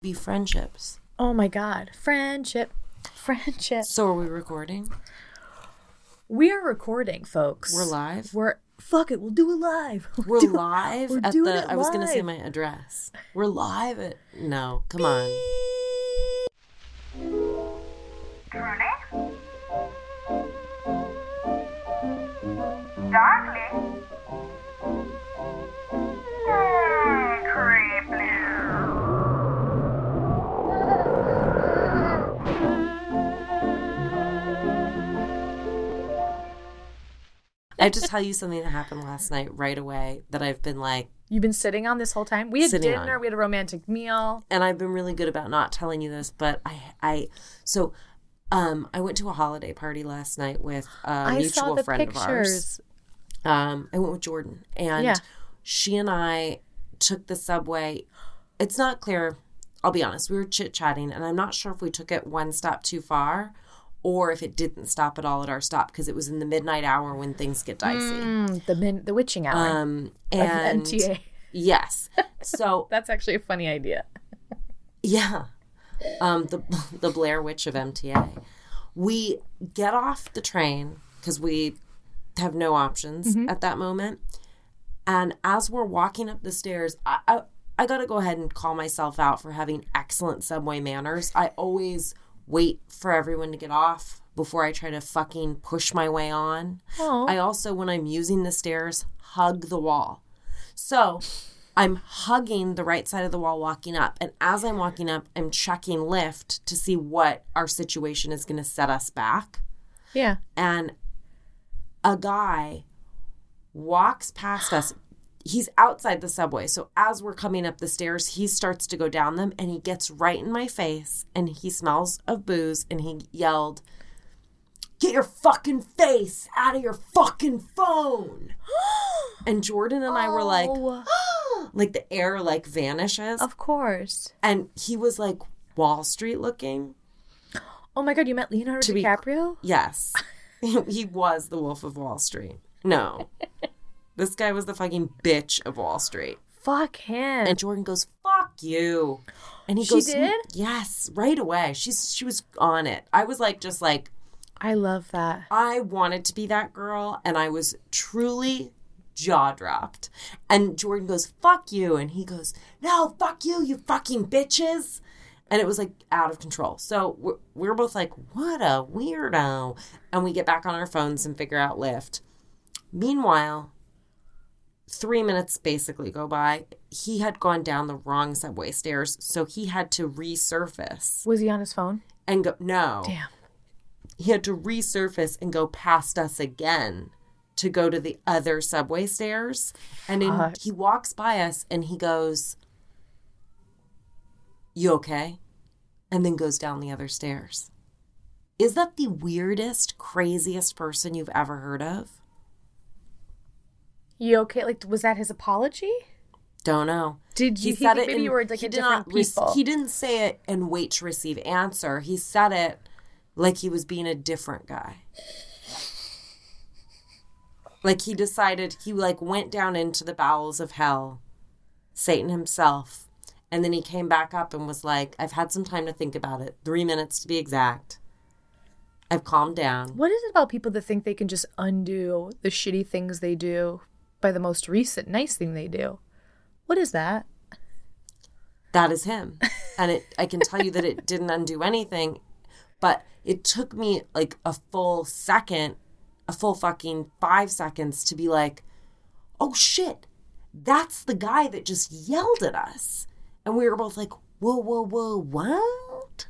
be friendships. Oh my god. Friendship. Friendship. So are we recording? We are recording, folks. We're live? We're fuck it, we'll do it live. We're doing- live we're at doing the it I was gonna say my address. We're live at no, come on. Truly? I have to tell you something that happened last night right away that I've been like You've been sitting on this whole time. We had Sitting dinner, on. we had a romantic meal. and I've been really good about not telling you this, but I I so um I went to a holiday party last night with a I mutual saw the friend of ours. pictures. Um, I went with Jordan, and Yeah. she and I took the subway. It's not clear. I'll be honest. We were chit chatting, and I'm not sure if we took it one stop too far, or if it didn't stop at all at our stop because it was in the midnight hour when things get dicey. Mm, the min- the witching hour Um, and MTA. yes, so That's actually a funny idea. yeah, um, the the Blair Witch of MTA. We get off the train because we have no options at that moment. And as we're walking up the stairs, I, I I gotta go ahead and call myself out for having excellent subway manners. I always wait for everyone to get off before I try to fucking push my way on. Oh. I also, when I'm using the stairs, hug the wall. So I'm hugging the right side of the wall walking up. And as I'm walking up, I'm checking Lyft to see what our situation is going to set us back. Yeah. And a guy walks past us. He's outside the subway. So as we're coming up the stairs, he starts to go down them and he gets right in my face and he smells of booze and he yelled, Get your fucking face out of your fucking phone. and Jordan and I were like, Oh, like the air like vanishes. of course. And he was like Wall Street looking. Oh my god, you met Leonardo be- DiCaprio? Yes. he was the Wolf of Wall Street. No. this guy was the fucking bitch of Wall Street. Fuck him. And Jordan goes, "Fuck you." And he She goes, did? "Yes, right away." She's she was on it. I was like just like I love that. I wanted to be that girl and I was truly jaw dropped. And Jordan goes, fuck you. And he goes, no, fuck you, you fucking bitches. And it was like out of control. So we're, we're both like, what a weirdo. And we get back on our phones and figure out Lyft. Meanwhile, three minutes basically go by. He had gone down the wrong subway stairs. So he had to resurface Was he on his phone? and go, no Damn. he had to resurface and go past us again to go to the other subway stairs. And in, he walks by us and he goes, You okay? And then goes down the other stairs. Is that the weirdest, craziest person you've ever heard of? You okay? Like, was that his apology? Don't know. Did you? He, think maybe in- you were like he did different not he didn't say it and wait to receive answer. He said it like he was being a different guy. Like he decided he like went down into the bowels of hell, Satan himself, and then he came back up and was like, "I've had some time to think about it. Three minutes to be exact. I've calmed down." What is it about people that think they can just undo the shitty things they do by the most recent nice thing they do? What is that? that is him and it i can tell you that it didn't undo anything but it took me like a full second a full fucking five seconds to be like oh shit that's the guy that just yelled at us and we were both like whoa whoa whoa what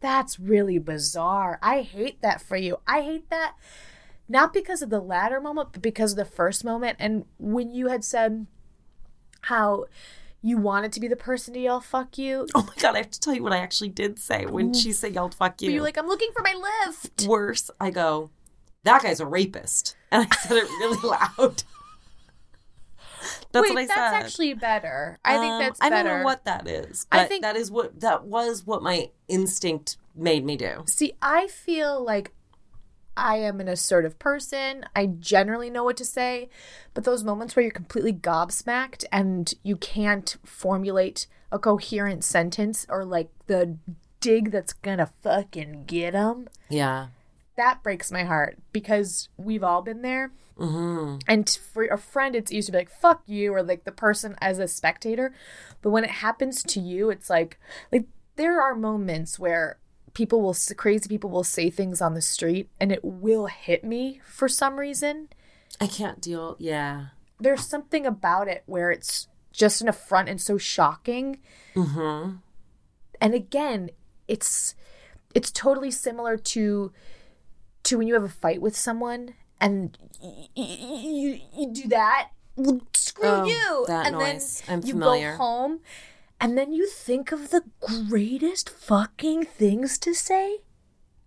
That's really bizarre. I hate that for you. I hate that not because of the latter moment, but because of the first moment. And when you had said how you wanted to be the person to yell "fuck you," oh my god i have to tell you what i actually did say when she said yelled fuck you but you're like, "I'm looking for my Lyft." worse i go that guy's a rapist and i said it really loud that's Wait, what i that's said actually better. I think Um, that's I don't know what that is, I but think- that is what that was what my instinct made me do. See, I feel like I am an assertive person. I generally know what to say, but those moments where you're completely gobsmacked and you can't formulate a coherent sentence or like the dig that's gonna fucking get them. Yeah. That breaks my heart because we've all been there. Mm-hmm. And for a friend, it's easy to be like, fuck you, or like the person as a spectator. But when it happens to you, it's like, like there are moments where people will, crazy people will say things on the street and it will hit me for some reason. I can't deal. Yeah. There's something about it where it's just an affront and so shocking. Mm-hmm. And again, it's it's totally similar to to when you have a fight with someone and y- y- y- you, you do that well, screw Oh, you that and noise. then I'm you familiar. go home and then you think of the greatest fucking things to say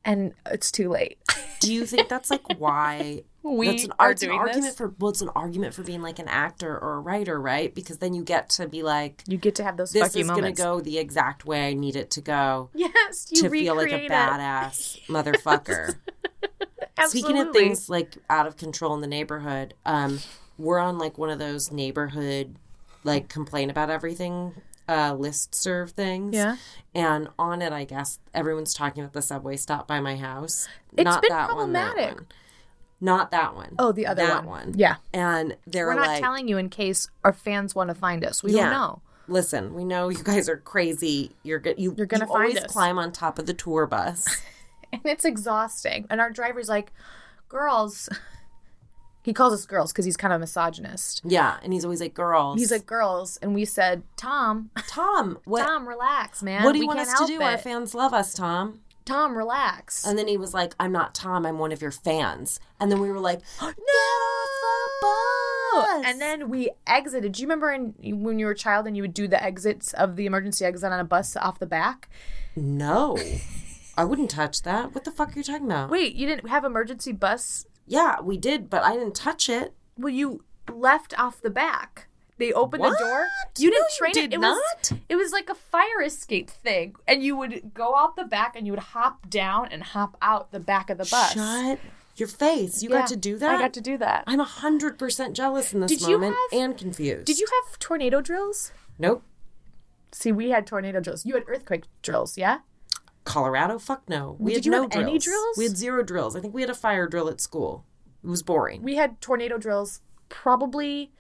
and it's too late Do you think that's like why We that's an, are it's an doing argument this? for well, it's an argument for being like an actor or a writer, right? Because then you get to be like, you get to have those this is going to go the exact way I need it to go yes you to feel like a recreate it. badass motherfucker. Speaking of things like out of control in the neighborhood, um, we're on like one of those neighborhood like complain about everything uh list serve things. Yeah. And on it I guess everyone's talking about the subway stop by my house. It's Not been that one, that problematic. one. Not that one. oh the other that one. one. yeah And they're we're not like telling you in case our fans want to find us we Yeah. don't know Listen, we know you guys are crazy. You're go- you, You're gonna you always us. climb on top of the tour bus. and it's exhausting. And our driver's like, girls. He calls us girls because he's kind of misogynist. yeah, and he's always like, "Girls." He's like girls, and we said, Tom, "Tom, what Tom, relax, man. what do you we want us to do? It. Our fans love us, Tom." Tom, relax. And then he was like, "I'm not Tom. I'm one of your fans." And then we were like, "No!" bus. and then we exited. Do you remember in, when you were a child and you would do the exits of the emergency exit on a bus off the back? no, I wouldn't touch that. What the fuck are you talking about? Wait, you didn't have emergency bus? Yeah, we did, but I didn't touch it. Well, you left off the back. They opened What? the door. You didn't you train did it. It was not. it was like a fire escape thing, and you would go out the back and you would hop down and hop out the back of the bus. Shut your face. You Yeah, got to do that. I got to do that. I'm hundred percent jealous in this Did you moment have- and confused. Did you have tornado drills? Nope. See, we had tornado drills. You had earthquake drills, yeah? Colorado? Fuck no. We Did had you no have any drills? We had zero drills. I think we had a fire drill at school. It was boring. We had tornado drills probably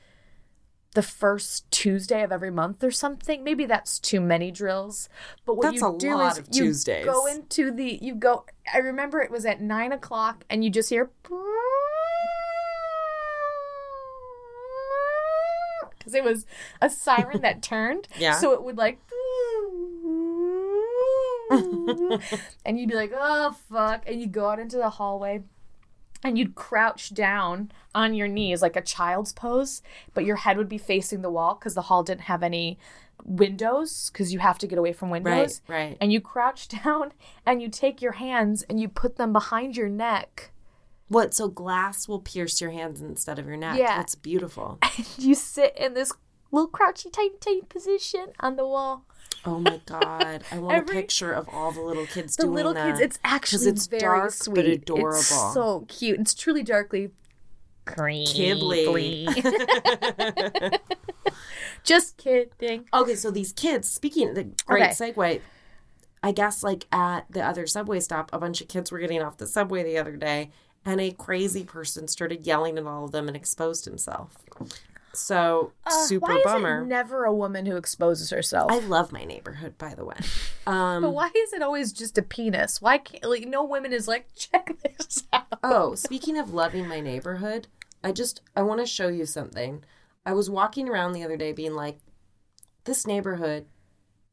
the first Tuesday of every month or something. Maybe that's too many drills. But what That's you a do lot is you Tuesdays. go into the you go. I remember it was at nine o'clock, and you just hear because it was a siren that turned. Yeah. So it would like. and you'd be like, oh, fuck. And you'd go out into the hallway and you'd crouch down on your knees like a child's pose, but your head would be facing the wall because the hall didn't have any windows because you have to get away from windows. Right, right. And you crouch down and you take your hands and you put them behind your neck. What? So glass will pierce your hands instead of your neck. Yeah. That's beautiful. And you sit in this little crouchy, tiny, tiny position on the wall. Oh my god! I want Every- a picture of all the little kids The doing little that. kids, it's actually it's very dark, but sweet. adorable. It's so cute. It's truly darkly Kidly. Just kidding. Okay, so these kids, speaking the great Okay. segue, I guess like at the other subway stop, a bunch of kids were getting off the subway the other day, and a crazy person started yelling at all of them and exposed himself. So super Uh, why bummer. is it never a woman who exposes herself? I love my neighborhood, by the way. Um, but why is it always just a penis? Why can't like no women is like check this out? oh, speaking of loving my neighborhood, I just I want to show you something. I was walking around the other day being like, this neighborhood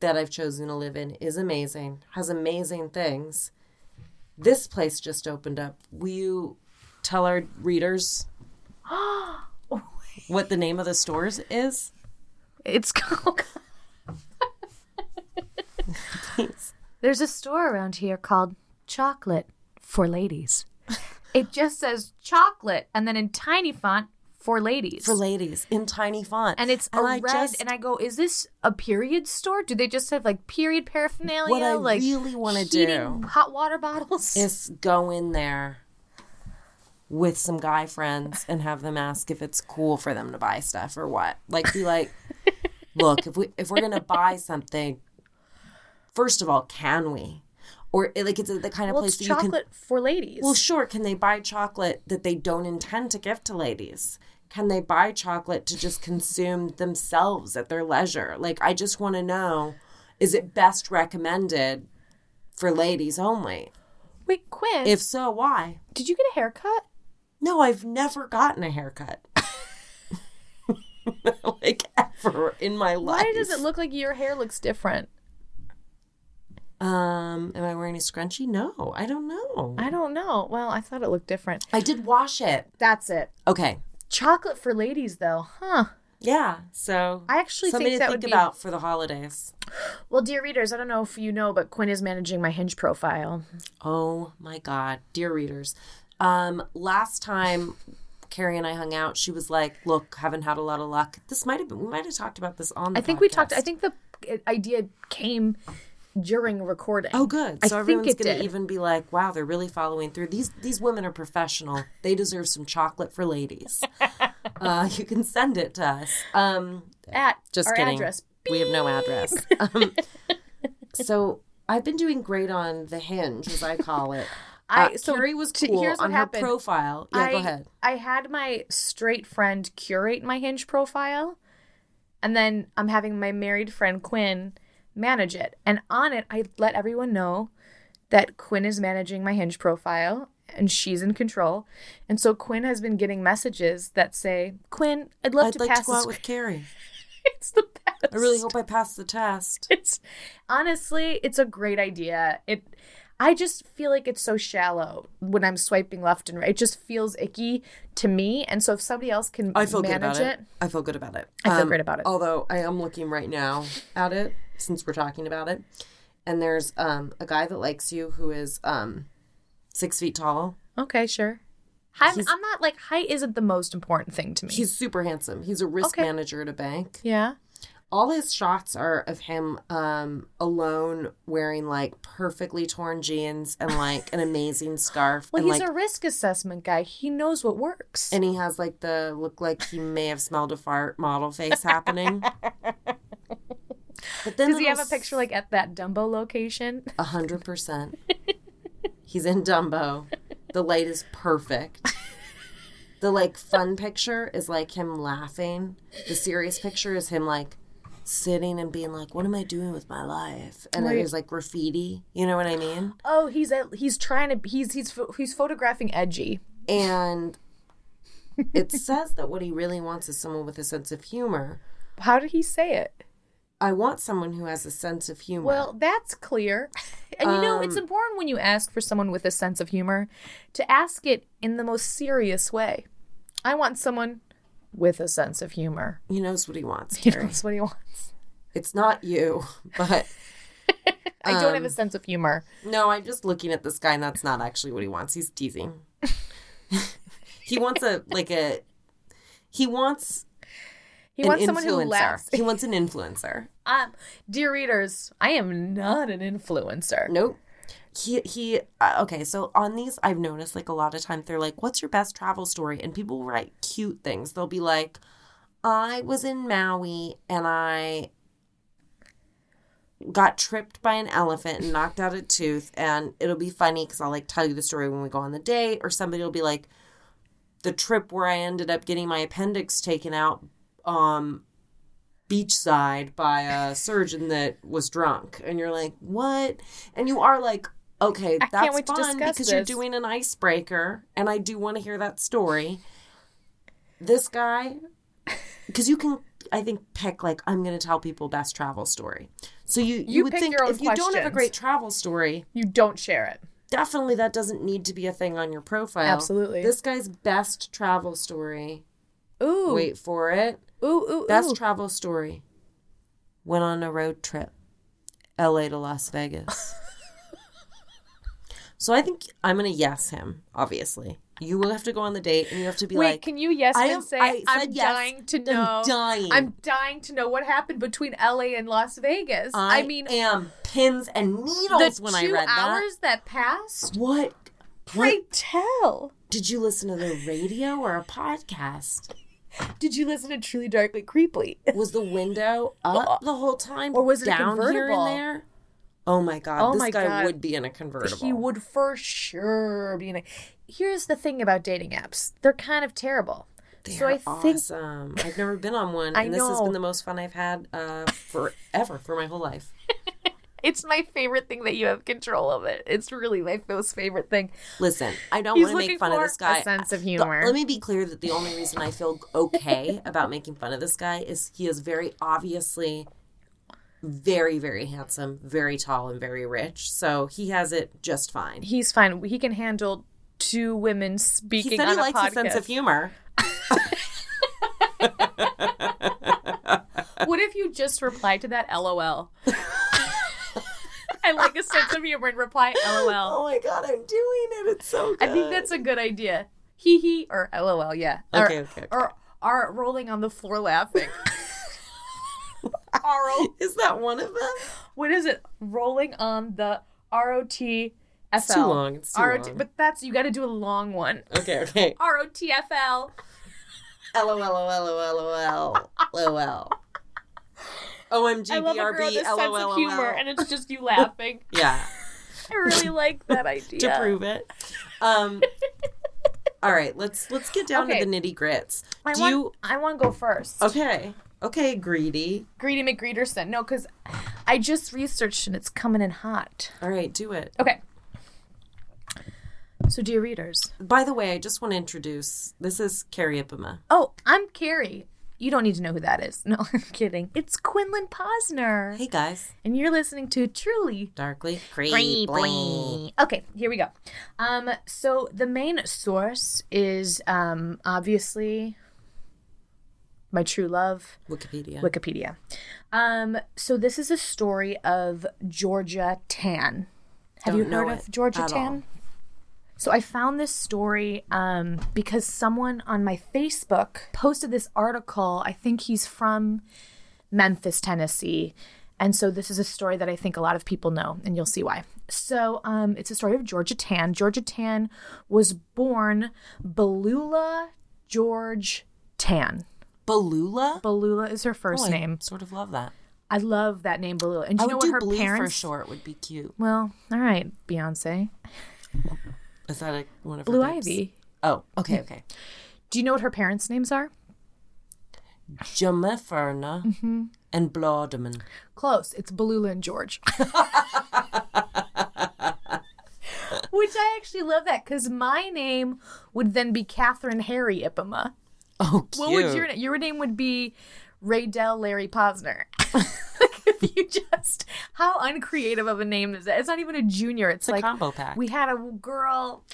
that I've chosen to live in is amazing, has amazing things. This place just opened up. Will you tell our readers what the name of the stores is? It's called. There's a store around here called Chocolate for Ladies. It just says chocolate and then in tiny font for ladies. For ladies in tiny font. and it's a I red, just- and I go, is this a period store? Do they just have like period paraphernalia? What I like really wanna heating do hot water bottles. is go in there with some guy friends and have them ask if it's cool for them to buy stuff or what. Like be like, look, if we if we're gonna buy something, first of all, can we? Or eh, like it's the kind of Well, place that you can chocolate for ladies. Well, sure. Can they buy chocolate that they don't intend to give to ladies? Can they buy chocolate to just consume themselves at their leisure? Like, I just want to know is it best recommended for ladies only? Wait, Quinn, If so, why? did you get a haircut? No, I've never gotten a haircut. like, ever in my life. Why does it look like your hair looks different? Um, am I wearing a scrunchie? No, I don't know. I don't know. Well, I thought it looked different. I did wash it. That's it. Okay. Chocolate for ladies, though, huh? Yeah. So I actually something think to that think would be about for the holidays. Well, dear readers, I don't know if you know, but Quinn is managing my Hinge profile. Oh my God, dear readers. Um, last time Kerry and I hung out, she was like, "Look, haven't had a lot of luck." This might have been. We might have talked about this on. The I think we talked. I think the idea came during recording. Oh, good. I So think everyone's going to even be like, "Wow, they're really following through." These these women are professional. They deserve some chocolate for ladies. uh, you can send it to us. Um, At just our kidding. address. We have no address. Um, so I've been doing great on the hinge, as I call it. I Uh, so Kerry was t- cool here's what on her happened. profile. Yeah, I, go ahead. I had my straight friend curate my Hinge profile, and then I'm having my married friend Quinn manage it. And on it, I let everyone know that Quinn is managing my Hinge profile and she's in control. And so Quinn has been getting messages that say, "Quinn, I'd love I'd to like pass to go out with Kerry. it's the best. I really hope I pass the test. it's honestly it's a great idea it i just feel like it's so shallow when i'm swiping left and right it just feels icky to me and so if somebody else can I feel good manage about it. I feel good about it. Um, I feel great about it. Although I am looking right now at it since we're talking about it, and there's um a guy that likes you who is um six feet tall. okay sure I'm, I'm not like height isn't the most important thing to me He's super handsome. He's a risk Okay. manager at a bank. yeah All his shots are of him um alone wearing like perfectly torn jeans and like an amazing scarf well and he's like a risk assessment guy he knows what works and he has like the look like he may have smelled a fart model face happening. But then does he have a picture like at that dumbo location A hundred percent. He's in Dumbo. The light is perfect. The like fun picture is like him laughing. The serious picture is him like sitting and being like, "What am I doing with my life?" And then Right. there's like graffiti. You know what I mean? oh he's he's trying to he's he's he's photographing edgy And it says that what he really wants is someone with a sense of humor. how did he say it I want someone who has a sense of humor. Well, that's clear. And you know, Um, it's important when you ask for someone with a sense of humor to ask it in the most serious way. I want someone with a sense of humor. he knows what he wants. He Kerry. knows what he wants. It's not you, but I don't have Um, a sense of humor. No, I'm just looking at this guy, and that's not actually what he wants. He's teasing. he wants a like a. He wants He an wants influencer. someone who laughs. He wants an influencer. Um, dear readers, I am not an influencer. Nope. He he. Uh, okay, so on these, I've noticed like a lot of times they're like, "What's your best travel story?" And people write cute things. They'll be like, "I was in Maui and I." got tripped by an elephant and knocked out a tooth and it'll be funny because i'll like tell you the story when we go on the date or somebody will be like the trip where i ended up getting my appendix taken out um beachside by a surgeon that was drunk and you're like what and you are like okay I that's fun because you're doing an icebreaker and i do want to hear that story. This guy because you can i think pick like i'm going to tell people best travel story. So you you, You would pick think your own if you don't have a great travel story You don't share it. definitely that doesn't need to be a thing on your profile. Absolutely. this guy's best travel story Ooh. wait for it. Ooh, ooh, best ooh. travel story. Went on a road trip. La to las vegas so i think i'm gonna yes him obviously you will have to go on the date and you have to be Wait, like can you yes I and am- say I I'm yes. dying to know? I'm dying. I'm dying to know what happened between LA and Las Vegas. I, I, mean, am pins and needles when I read that. hours that, passed. What? Pray What tell. did you listen to the radio or a podcast? Did you listen to Truly Darkly Creeply? Was the window up the whole time, Or was it down here convertible? and there? Oh my god! Oh this my guy God. would be in a convertible. He would for sure be in a. Here's the thing about dating apps: they're kind of terrible. so I They're think awesome. I've never been on one, and this has been the most fun I've had uh, forever for my whole life. it's my favorite thing that you have control of it. It's really my most favorite thing. Listen, I don't want to make fun of this guy. a sense of humor. let me be clear that the only reason I feel okay about making fun of this guy is he is very obviously very, very handsome, very tall, and very rich. So he has it just fine. He's fine. He can handle two women speaking He said on he a likes podcast. a sense of humor. What if you just reply to that LOL? I like a sense of humor and reply LOL. Oh my god, I'm doing it. It's so good. I think that's a good idea. Hee hee or LOL, yeah. Or- Okay, okay, okay. Or are rolling on the floor laughing. R-O- Is that one of them? what is it? Rolling on the R O T F L. too long, it's too R-O-T long. But that's you got to do a long one. Okay, okay. R O T F L. LOL, LOL, LOL. OMG, I love a girl with a sense of humor, and it's just you laughing. Yeah, I really like that idea. to prove it. Um, all right, let's let's get down Okay. to the nitty grits. I Do want, you? I want to go first. Okay, okay, greedy. Greedy McGreederson. No, because I just researched and it's coming in hot. All right, do it. Okay. So, dear readers. By the way, I just want to introduce. This is Kerry Ipema. Oh, I'm Kerry. You don't need to know who that is. No, I'm kidding. It's Quinlan Posner. Hey guys, And you're listening to Truly darkly creeply. Okay, here we go. Um, so the main source is um, obviously my true love, Wikipedia. Wikipedia. Um, so this is a story of Georgia Tann. Have Don't you heard of Georgia Tann? all. So I found this story um, because someone on my Facebook posted this article. I think he's from Memphis, Tennessee. And so this is a story that I think a lot of people know, and you'll see why. So um, it's a story of Georgia Tann. Georgia Tann was born Belula George Tann. Balula. Balula is her first Oh, I name. Sort of love that. I love that name, Balula. And do I you know what her blue parents? for short. Would be cute. Well, all right, Beyonce. Is that a, one of Blue? Ivy. Oh, okay, okay. Do you know what her parents' names are? Jamaferna Mm-hmm. and Blaudeman. Close. It's Balula and George. Which I actually love that because my name would then be Catherine Harry Ipema. Oh, cute. What would your your name would be Raydell Larry Posner? like if you just how uncreative of a name is that? It's not even a junior. It's, a like combo pack. We had a girl.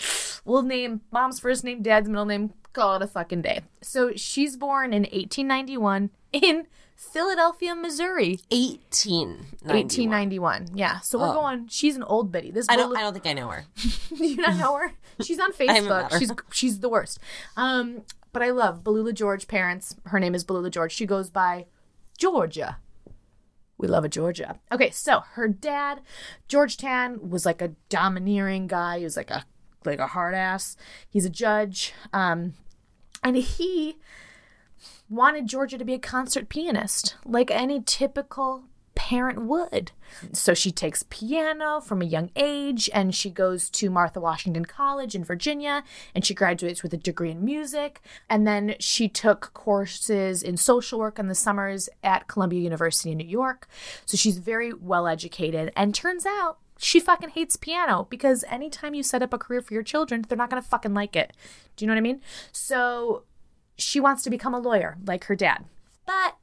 We'll name mom's first name, dad's middle name. Call it a fucking day. So she's born in 1891 in Philadelphia, Missouri. 1891. 1891. Yeah. So we're Oh. going. She's an old biddy. This I don't. I don't think I know her. Do you not know her? She's on Facebook. She's she's the worst. Um, but I love Belula George parents. Her name is Belula George. She goes by Georgia. We love a Georgia. Okay, so her dad, George Tann, was like a domineering guy. He was like a like a hard ass. He's a judge. Um, and he wanted Georgia to be a concert pianist, like any typical parent would. So she takes piano from a young age and she goes to Martha Washington College in Virginia and she graduates with a degree in music. And then she took courses in social work in the summers at Columbia University in New York. So she's very well educated and turns out she fucking hates piano because anytime you set up a career for your children, they're not gonna fucking like it. Do you know what I mean? So she wants to become a lawyer like her dad. But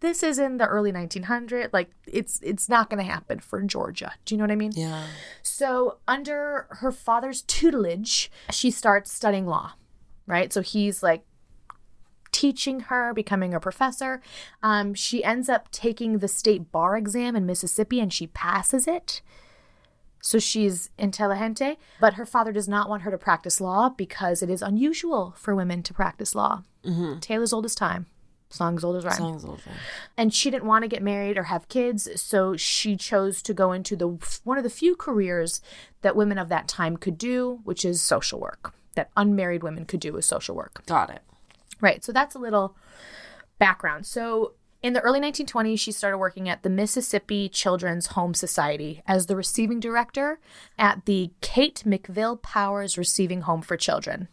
this is in the early 1900s. Like it's it's not going to happen for Georgia. Do you know what I mean? Yeah. So under her father's tutelage, she starts studying law. Right? So he's like teaching her, becoming a professor. Um, she ends up taking the state bar exam in Mississippi and she passes it. So she's intelligente, but her father does not want her to practice law because it is unusual for women to practice law. Mm-hmm. Taylor's oldest time, song as old as rhyme. Song's over. And she didn't want to get married or have kids, so she chose to go into the one of the few careers that women of that time could do, which is social work. That unmarried women could do is social work. Got it. Right. So that's a little background. So in the early 1920s, she started working at the Mississippi Children's Home Society as the receiving director at the Kate McVille Powers Receiving Home for Children.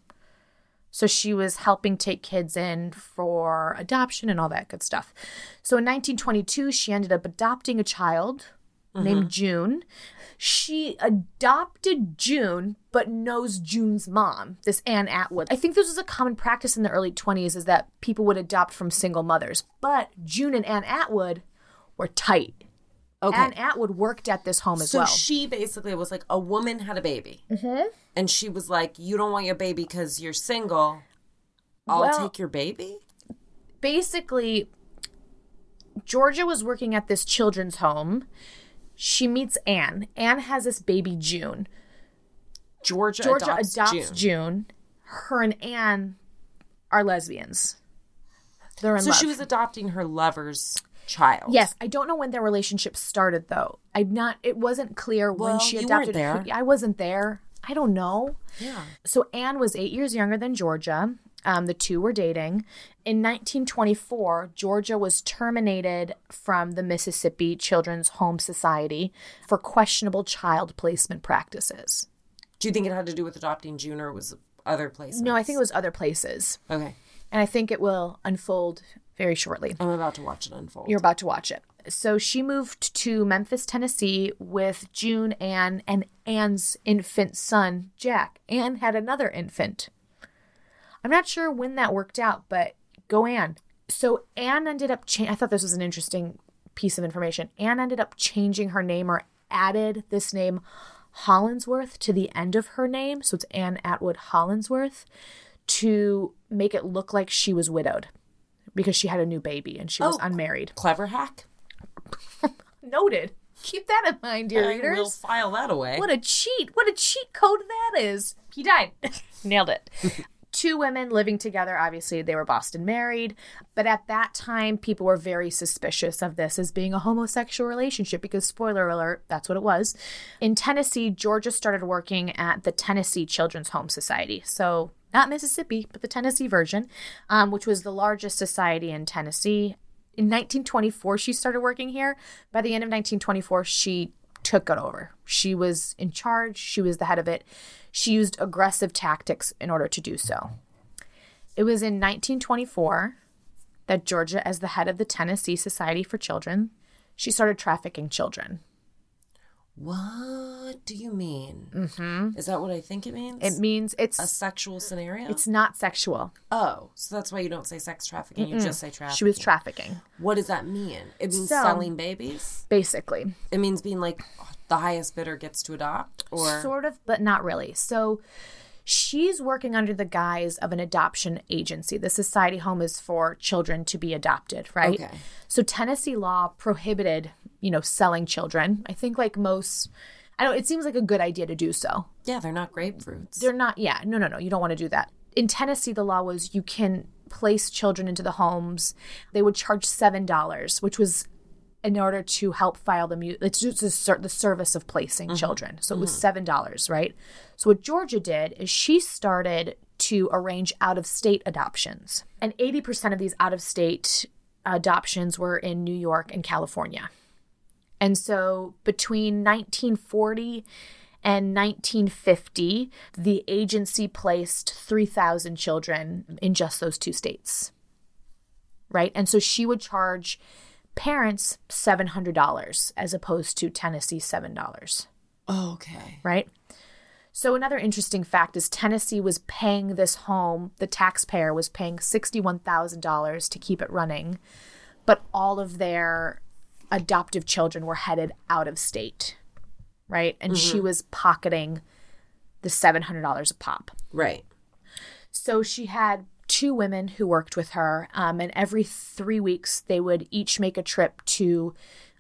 So she was helping take kids in for adoption and all that good stuff. So in 1922, she ended up adopting a child named June. She adopted June, but knows June's mom, this Anne Atwood. I think this was a common practice in the early 20s is that people would adopt from single mothers. But June and Anne Atwood were tight. Okay. Anne Atwood worked at this home as so well. she basically was like, a woman had a baby. Mm-hmm. And she was like, you don't want your baby because you're single. I'll Well- take your baby? basically Georgia was working at this children's home. She meets Anne. Anne has this baby June. Georgia, Georgia adopts, adopts, June. June. Her and Anne are lesbians. They're in So love. she was adopting her lover's child. Yes, I don't know when their relationship started though. I'm not. It wasn't clear when Well, she you weren't adopted. there. I wasn't there. I don't know. Yeah. So Anne was eight years younger than Georgia. Um, the two were dating. In 1924, Georgia was terminated from the Mississippi Children's Home Society for questionable child placement practices. Do you think it had to do with adopting June or was it other places? No, I think it was other places. Okay. And I think it will unfold very shortly. I'm about to watch it unfold. You're about to watch it. So she moved to Memphis, Tennessee with June, Ann, and Ann's infant son, Jack. Ann had another infant. I'm not sure when that worked out, but go Ann. So Anne ended up, cha- I thought this was an interesting piece of information. Anne ended up changing her name or added this name Hollinsworth to the end of her name. So it's Anne Atwood Hollinsworth to make it look like she was widowed because she had a new baby and she was Oh. unmarried. Clever hack. Noted. Keep that in mind, dear readers. I readers. will file that away. What a cheat. What a cheat code that is. He died. Nailed it. Two women living together, obviously, they were Boston married. But at that time, people were very suspicious of this as being a homosexual relationship because, spoiler alert, that's what it was. In Tennessee, Georgia started working at the Tennessee Children's Home Society. So, not Mississippi, but the Tennessee version, um, which was the largest society in Tennessee. In 1924, she started working here. By the end of 1924, she took it over. She was in charge, she was the head of it. She used aggressive tactics in order to do so. It was in 1924 that Georgia, as the head of the Tennessee Society for Children, she started trafficking children. What do you mean? Mm-hmm. Is that what I think it means? It means it's a sexual scenario? it's not sexual. oh, so that's why you don't say sex trafficking. You just say trafficking. She was trafficking, What does that mean? It means So- selling babies. basically. It means being like the highest bidder gets to adopt, or Sort of, but not really. So she's working under the guise of an adoption agency. The Society Home is for children to be adopted, right? Okay. So Tennessee law prohibited, you know, selling children. I think like most I don't it seems like a good idea to do so. yeah, they're not grapefruits. They're not yeah, no no no, you don't want to do that. In Tennessee the law was you can place children into the homes. They would charge $7, which was in order to help file the mu- it's just the, ser- the service of placing mm-hmm. children. So it was mm-hmm. seven dollars, right? So what Georgia did is she started to arrange out of state adoptions, and eighty percent of these out of state adoptions were in New York and California. And so between 1940 and 1950, the agency placed 3,000 children in just those two states. Right? And so she would charge parents $700 as opposed to Tennessee $7, okay. right? So another interesting fact is Tennessee was paying this home, the taxpayer was paying $61,000 to keep it running, but all of their adoptive children were headed out of state, right? And she mm-hmm. was pocketing the $700 a pop. Right. So she had two women who worked with her, um, and every three weeks they would each make a trip to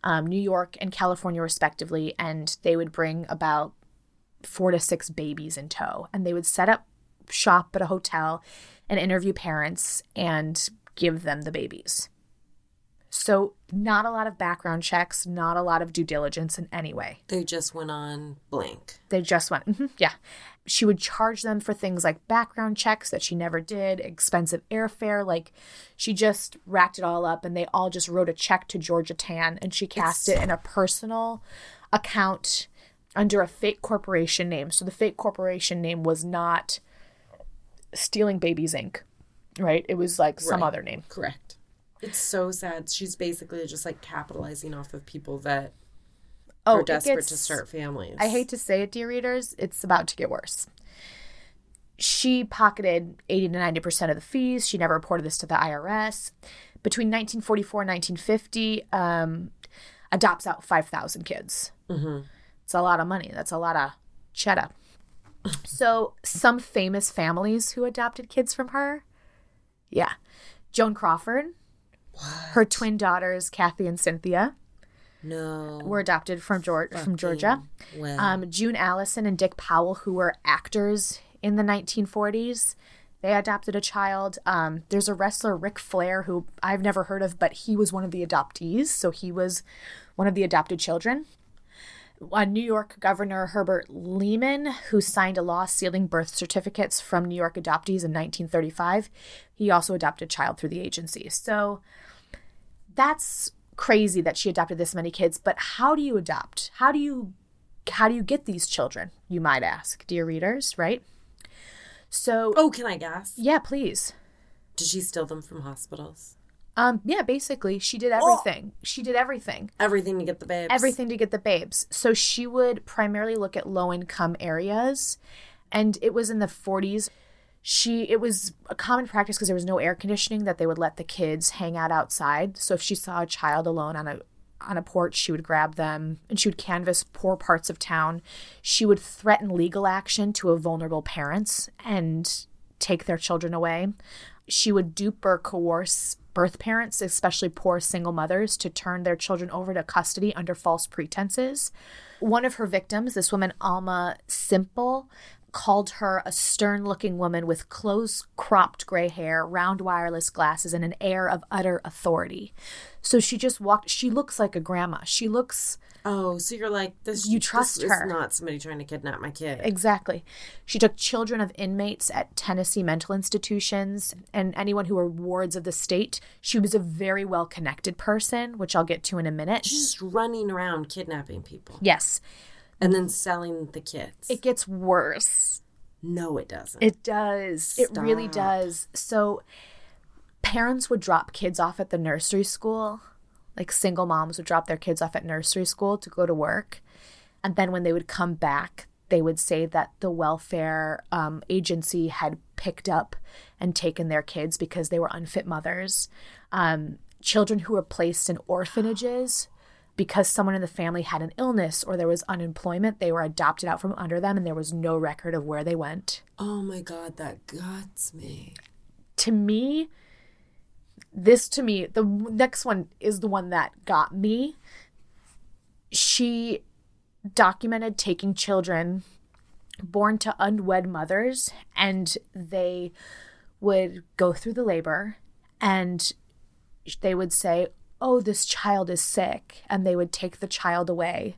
um, New York and California, respectively, and they would bring about four to six babies in tow. And they would set up shop at a hotel and interview parents and give them the babies. So, not a lot of background checks, not a lot of due diligence in any way. They just went on blank. They just went, "Mhm, yeah. She would charge them for things like background checks that she never did, expensive airfare. Like, she just racked it all up and they all just wrote a check to Georgia Tann and she cast it in a personal account under a fake corporation name. So, the fake corporation name was not Stealing Babies Inc., right? It was like some Right. other name. Correct. It's so sad. She's basically just like capitalizing off of people that Oh, are desperate gets- to start families. I hate to say it, dear readers, it's about to get worse. She pocketed 80 to 90% of the fees. She never reported this to the IRS. Between 1944 and 1950, um, adopts out 5,000 kids. It's a lot of money. That's a lot of cheddar. So, some famous families who adopted kids from her. Yeah. Joan Crawford. Her twin daughters, Kathy and Cynthia, No. were adopted from, Geor- from Georgia. Well, Um, June Allyson and Dick Powell, who were actors in the 1940s, they adopted a child. Um, there's a wrestler, Ric Flair, who I've never heard of, but he was one of the adoptees, so he was one of the adopted children. A New York Governor Herbert Lehman, who signed a law sealing birth certificates from New York adoptees in 1935, he also adopted a child through the agency. So that's crazy that she adopted this many kids. But how do you adopt? How do you how do you get these children? You might ask, dear readers, right? So, oh, can I guess? yeah, please. Did she steal them from hospitals? Um, yeah, basically, she did everything. She did everything. Everything to get the babes. Everything to get the babes. So she would primarily look at low income areas, and it was in the 40s. She it was a common practice because there was no air conditioning that they would let the kids hang out outside. So if she saw a child alone on a on a porch, she would grab them and she would canvass poor parts of town. She would threaten legal action to a vulnerable parents and take their children away. She would dupe or coerce birth parents, especially poor single mothers, to turn their children over to custody under false pretenses. One of her victims, this woman, Alma Simple, called her a stern looking woman with close cropped gray hair, round wireless glasses, and an air of utter authority. So she just walked, she looks like a grandma. She looks Oh, so you're like this? You trust this her. Is not somebody trying to kidnap my kid. Exactly. She took children of inmates at Tennessee mental institutions and anyone who were wards of the state. She was a very well connected person, which I'll get to in a minute. She's just running around kidnapping people Yes, and then selling the kids. it gets worse. no, it doesn't. It does. It really does. So, parents would drop kids off at the nursery school. Like single moms would drop their kids off at nursery school to go to work. And then when they would come back, they would say that the welfare um, agency had picked up and taken their kids because they were unfit mothers. Um, children who were placed in orphanages because someone in the family had an illness or there was unemployment, they were adopted out from under them and there was no record of where they went. oh my god, that guts me. to me, this to me, the next one is the one that got me. She documented taking children born to unwed mothers, and they would go through the labor and they would say, Oh, this child is sick. And they would take the child away.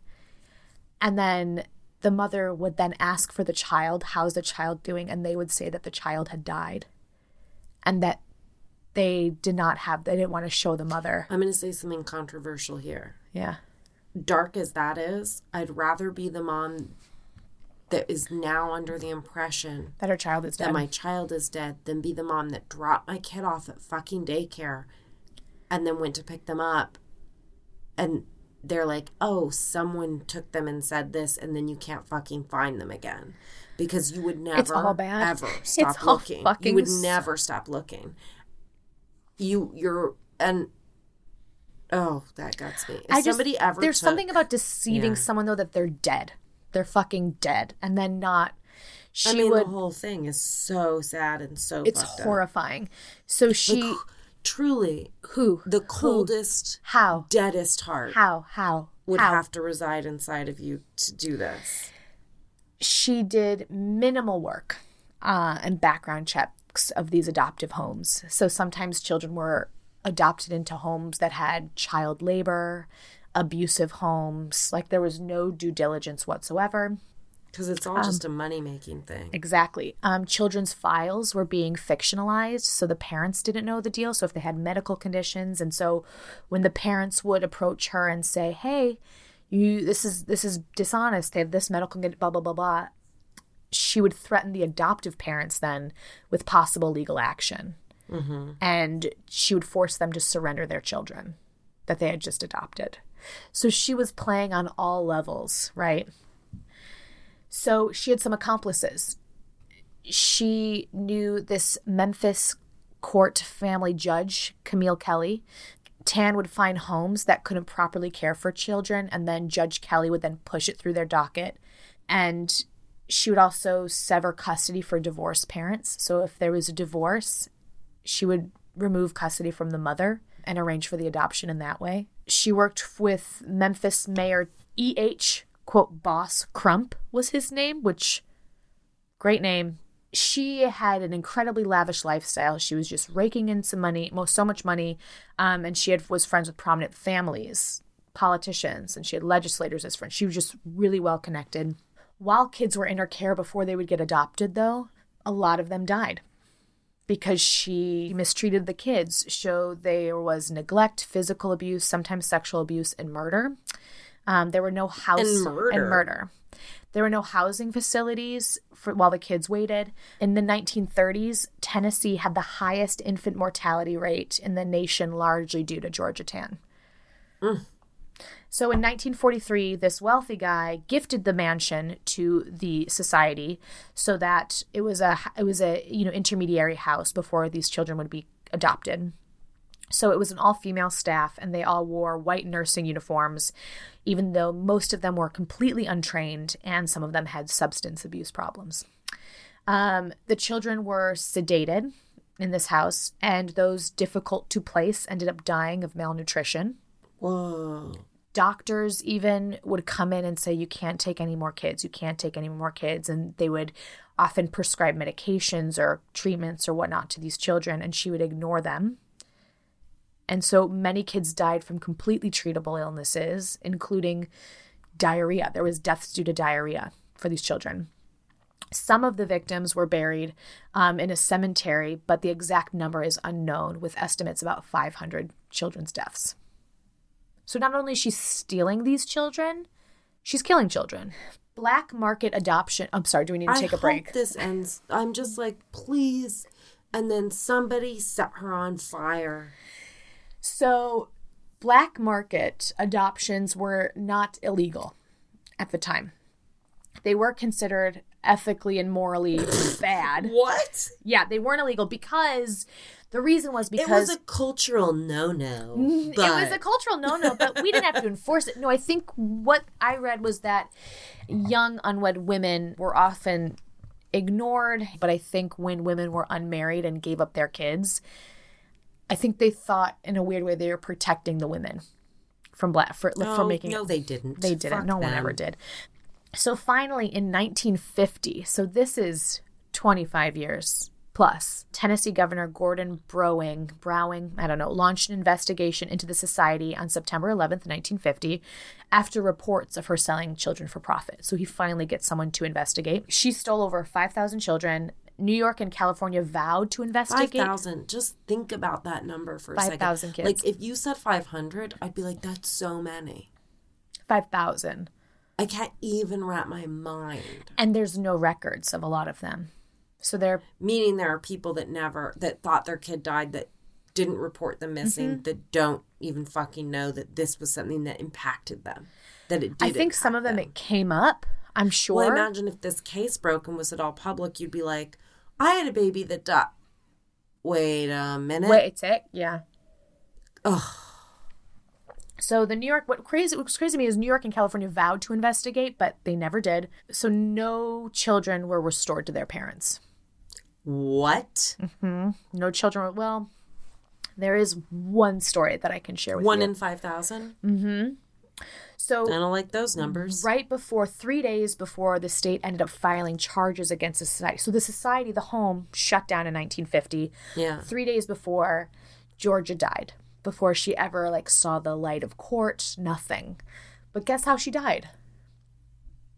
And then the mother would then ask for the child, How's the child doing? And they would say that the child had died and that they did not have they didn't want to show the mother I'm going to say something controversial here. yeah Dark as that is, I'd rather be the mom that is now under the impression that her child is that dead my child is dead than be the mom that dropped my kid off at fucking daycare and then went to pick them up and they're like, oh, someone took them and said this, and then you can't fucking find them again because you would never, ever stop looking. fucking you would never stop looking. You, you're, and oh, that guts me. If I just, ever there's took- something about deceiving Yeah. someone though that they're dead they're fucking dead and then not she I mean, would the whole thing is so sad and so it's fucked up. horrifying so she Truly, who the Who? coldest, how deadest heart how how would how have to reside inside of you to do this. she did minimal work uh, and background of these adoptive homes. So sometimes children were adopted into homes that had child labor, abusive homes. Like there was no due diligence whatsoever. Because it's all just a money making thing. Exactly. Um, children's files were being fictionalized, so the parents didn't know the deal. So if they had medical conditions, and so when the parents would approach her and say, "Hey, you this is this is dishonest. They have this medical condition, blah blah blah blah," she would threaten the adoptive parents then with possible legal action, mm-hmm. and she would force them to surrender their children that they had just adopted. So she was playing on all levels, right? So she had some accomplices. She knew this Memphis court family judge, Camille Kelly. Tann would find homes that couldn't properly care for children, and then Judge Kelly would then push it through their docket. And she would also sever custody for divorced parents. So if there was a divorce, she would remove custody from the mother and arrange for the adoption in that way. She worked with Memphis Mayor E.H. quote boss Crump was his name, which great name. She had an incredibly lavish lifestyle. She was just raking in some money, most so much money, um, and she had, was friends with prominent families, politicians, and she had legislators as friends. She was just really well connected. While kids were in her care before they would get adopted, though, a lot of them died because she mistreated the kids. So there was neglect, physical abuse, sometimes sexual abuse, and murder. Um, there were no house And murder. and murder. There were no housing facilities for while the kids waited. In the 1930s, Tennessee had the highest infant mortality rate in the nation, largely due to Georgia Tann. So in 1943, this wealthy guy gifted the mansion to the society so that it was a it was a you know intermediary house before these children would be adopted. So it was an all female staff, and they all wore white nursing uniforms, even though most of them were completely untrained and some of them had substance abuse problems. Um, the children were sedated in this house, and those difficult to place ended up dying of malnutrition. Whoa. Doctors even would come in and say, You can't take any more kids, you can't take any more kids. And they would often prescribe medications or treatments or whatnot to these children, and she would ignore them. And so many kids died from completely treatable illnesses, including diarrhea. There was deaths due to diarrhea for these children. Some of the victims were buried um, in a cemetery, but the exact number is unknown, with estimates about 500 children's deaths. So not only is she stealing these children, she's killing children. Black market adoption. I'm sorry, do we need to I take a hope break? this ends. I'm just like, please. And then somebody set her on fire. So, black market adoptions were not illegal at the time. They were considered ethically and morally bad. What? Yeah, they weren't illegal because the reason was because It was a cultural no-no. it was a cultural no-no, but we didn't have to enforce it. No, I think what I read was that young unwed women were often ignored, but I think when women were unmarried and gave up their kids, I think they thought in a weird way they were protecting the women from black for, for making no, they didn't. they didn't. Fuck no one ever did. So finally, in 1950, so this is 25 years plus, Tennessee Governor Gordon Browing, Browing, I don't know, launched an investigation into the society on September 11th, 1950, after reports of her selling children for profit. So he finally gets someone to investigate. She stole over 5,000 children. New York and California vowed to investigate. 5,000. Just think about that number for a second. 5,000 kids. Like if you said five hundred, I'd be like, that's so many. 5,000. I can't even wrap my mind. And there's no records of a lot of them. So they're Meaning there are people that never that thought their kid died that didn't report them missing Mm-hmm. that don't even fucking know that this was something that impacted them. That it did. I think some of impact them it came up. I'm sure. Well, imagine if this case broke and was it all public, you'd be like, I had a baby that died. Wait a minute. Wait a tick. Yeah. Ugh. So the New York, what crazy, what's crazy to me is New York and California vowed to investigate, but they never did. So no children were restored to their parents. What? No children. Were, well, there is one story that I can share with One you. in 5,000? Hmm. so I don't like those numbers. right before three days before the state ended up filing charges against the society. So the society, the home, shut down in 1950. Yeah. Three days before, Georgia died before she ever like saw the light of court, nothing. But guess how she died?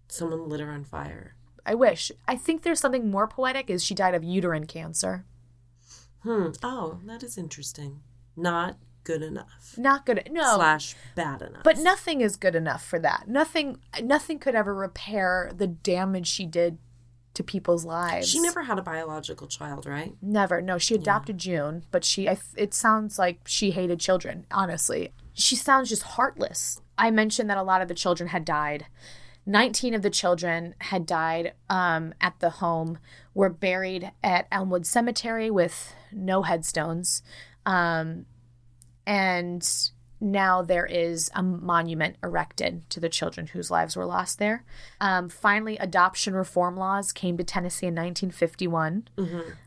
Someone lit her on fire. I wish. I think there's something more poetic is she died of uterine cancer. Hmm. Oh, that is interesting. Not good enough. Not good. No. Slash bad enough. But nothing is good enough for that. Nothing nothing could ever repair the damage she did to people's lives. she never had a biological child, right? Never. No, she adopted June, but she I, it sounds like she hated children, honestly. She sounds just heartless. I mentioned that a lot of the children had died. 19 of the children had died um, at the home, were buried at Elmwood Cemetery with no headstones. Um, and now there is a monument erected to the children whose lives were lost there. Um, finally, adoption reform laws came to Tennessee in 1951.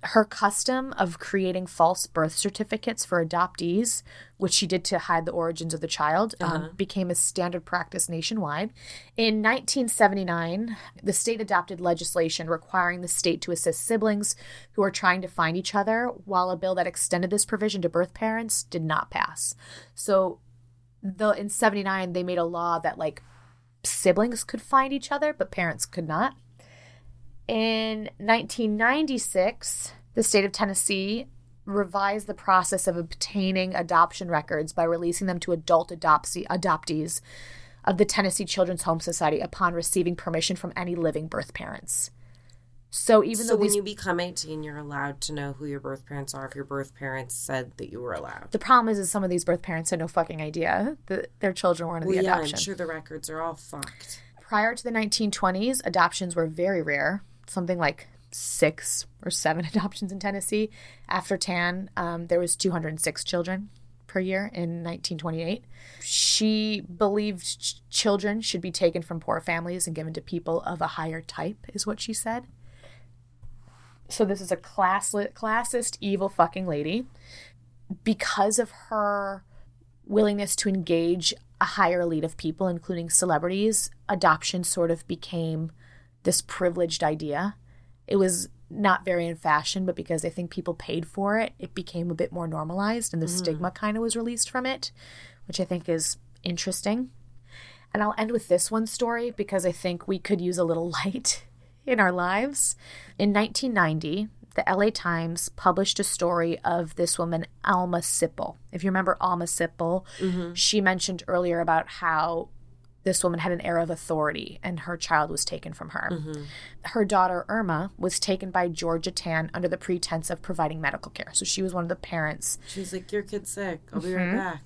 Her custom of creating false birth certificates for adoptees, which she did to hide the origins of the child, um, became a standard practice nationwide. In 1979, the state adopted legislation requiring the state to assist siblings who are trying to find each other, while a bill that extended this provision to birth parents did not pass. So, the in 79 they made a law that like siblings could find each other but parents could not. In 1996 the state of tennessee revised the process of obtaining adoption records by releasing them to adult adoptee, adoptees of the tennessee children's home society upon receiving permission from any living birth parents so even so though when these you become 18, you're allowed to know who your birth parents are if your birth parents said that you were allowed. the problem is, is some of these birth parents had no fucking idea that their children were in Well, the yeah, adoption I'm sure the records are all fucked. prior to the 1920s, adoptions were very rare, something like six or seven adoptions in Tennessee. After Tann, um, there was 206 children per year in 1928. She believed ch- children should be taken from poor families and given to people of a higher type, is what she said. So this is a classli- classist, evil fucking lady. Because of her willingness to engage a higher elite of people, including celebrities, adoption sort of became this privileged idea. It was not very in fashion, but because I think people paid for it, it became a bit more normalized and the mm. stigma kind of was released from it, which I think is interesting. And I'll end with this one story because I think we could use a little light in our lives. In 1990, the LA Times published a story of this woman, Alma Sipple. If you remember Alma Sipple, she mentioned earlier about how this woman had an air of authority and her child was taken from her. Her daughter, Irma, was taken by Georgia Tann under the pretense of providing medical care. So she was one of the parents She's like, Your kid's sick. I'll be Mm-hmm. right back.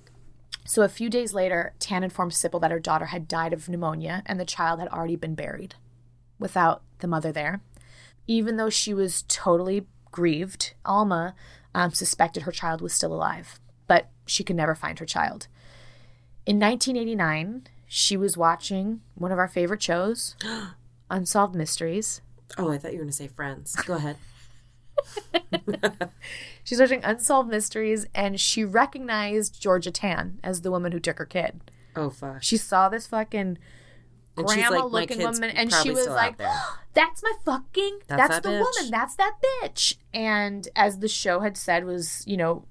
so a few days later, Tann informed Sipple that her daughter had died of pneumonia and the child had already been buried without the mother there. Even though she was totally grieved, Alma um, suspected her child was still alive, but she could never find her child. In 1989, she was watching one of our favorite shows, Unsolved Mysteries. Oh, I thought you were going to say friends. Go ahead. She's watching Unsolved Mysteries and she recognized Georgia Tann as the woman who took her kid. Oh, fuck. She saw this fucking Like, grandma "My looking woman and she was like that's my fucking That's that's, that the bitch." woman that's that bitch. And as the show had said was you know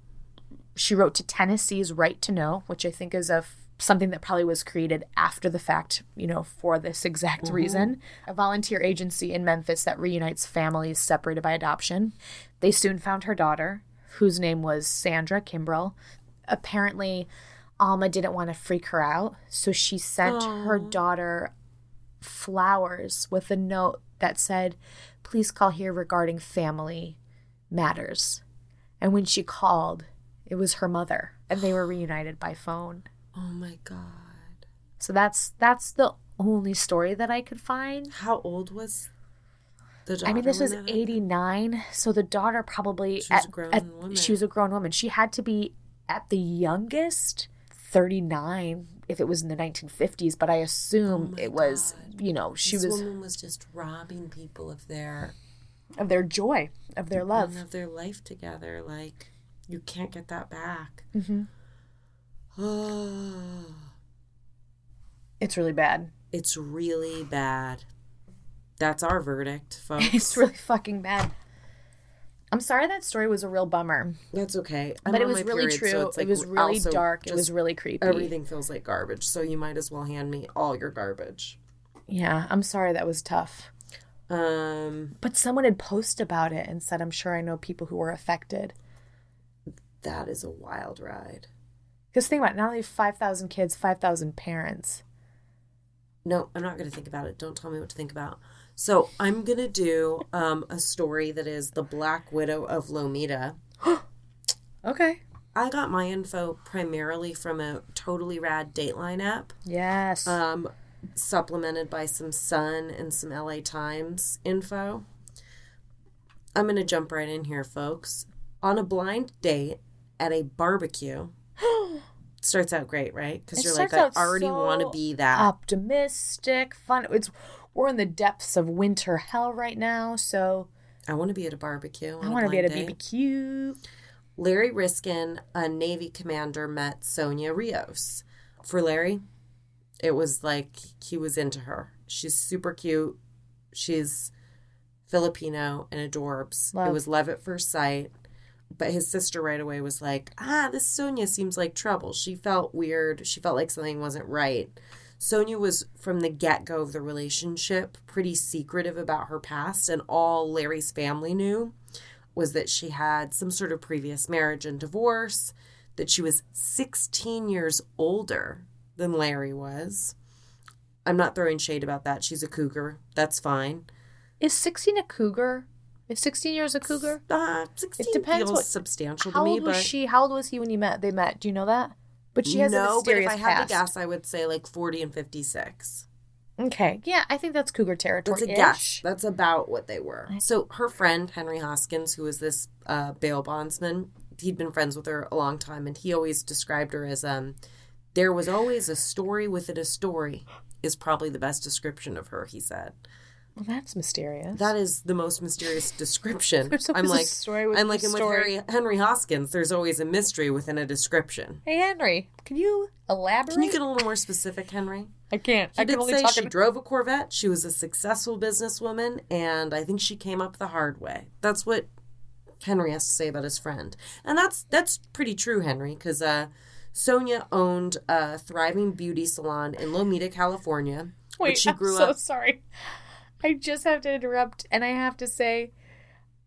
she wrote to tennessee's right to know which i think is a f- something that probably was created after the fact you know for this exact Mm-hmm. reason. A volunteer agency in memphis that reunites families separated by adoption. They soon found her daughter whose name was sandra kimbrell. Apparently alma didn't want to freak her out so she sent her daughter flowers with a note that said, Please call here regarding family matters. And when she called, it was her mother, and they were reunited by phone. Oh, my God. So that's that's the only story that I could find. How old was the daughter? I mean, this was 89, so the daughter probably She was at- a grown at- woman. She was a grown woman. She had to be at the youngest 39 if it was in the 1950s, but I assume Oh it was, God. you know, she this was woman was just robbing people of their of their joy, of their love. and of their life together. Like you can't get that back. Mm-hmm. Oh, It's really bad. it's really bad. That's our verdict, folks. It's really fucking bad. I'm sorry that story was a real bummer, That's okay. I'm but it was really period, true. so like it was really dark. It was really creepy. Everything feels like garbage, so you might as well hand me all your garbage. Yeah, I'm sorry that was tough. Um, But someone had posted about it and said, I'm sure I know people who were affected. that is a wild ride. Because think about it, not only 5,000 kids, 5,000 parents. No, I'm not going to think about it. Don't tell me what to think about. So I'm going to do um, a story that is the Black Widow of Lomita. Okay. I got my info primarily from a totally rad Dateline app, Yes. um, supplemented by some Sun and some LA Times info. I'm going to jump right in here, folks. On a blind date at a barbecue. starts out great, right? Because you're like, I already so want to be that. Optimistic, fun. It's we're in the depths of winter hell right now, so I want to be at a barbecue. I want to be at a. BBQ. Larry Riskin, a Navy commander, met Sonia Rios. For Larry, it was like he was into her. She's super cute. She's Filipino and adorbs. Love. It was love at first sight. But his sister right away was like, ah, this Sonia seems like trouble. She felt weird. She felt like something wasn't right. Sonia was, from the get go of the relationship, pretty secretive about her past, and all Larry's family knew was that she had some sort of previous marriage and divorce, that she was 16 years older than Larry was. I'm not throwing shade about that. She's a cougar. That's fine. Is 16 a cougar? Is 16 years a cougar? Uh, 16 It depends feels what- substantial How to me, old was but she? How old was he when you met? They met. Do you know that? But she has a no, but if I had past. to guess, I would say like 40 and 56. Okay, yeah, I think that's cougar territory. That's a guess. That's about what they were. So her friend Henry Hoskins, who was this uh, bail bondsman, he'd been friends with her a long time, and he always described her as um, there was always a story within a story. Is probably the best description of her. He said Well, that's mysterious. that is the most mysterious description. There's I'm always a like, story with I'm like, and with. Harry, Henry Hoskins, there's always a mystery within a description. hey Henry, can you elaborate? Can you get a little more specific, Henry? I can't. He I did can only say talk she in- drove a Corvette. She was a successful businesswoman, and I think she came up the hard way. That's what Henry has to say about his friend, and that's that's pretty true, Henry, because uh, Sonia owned a thriving beauty salon in Lomita, California. Wait, she I'm grew so up. sorry. I just have to interrupt, and I have to say,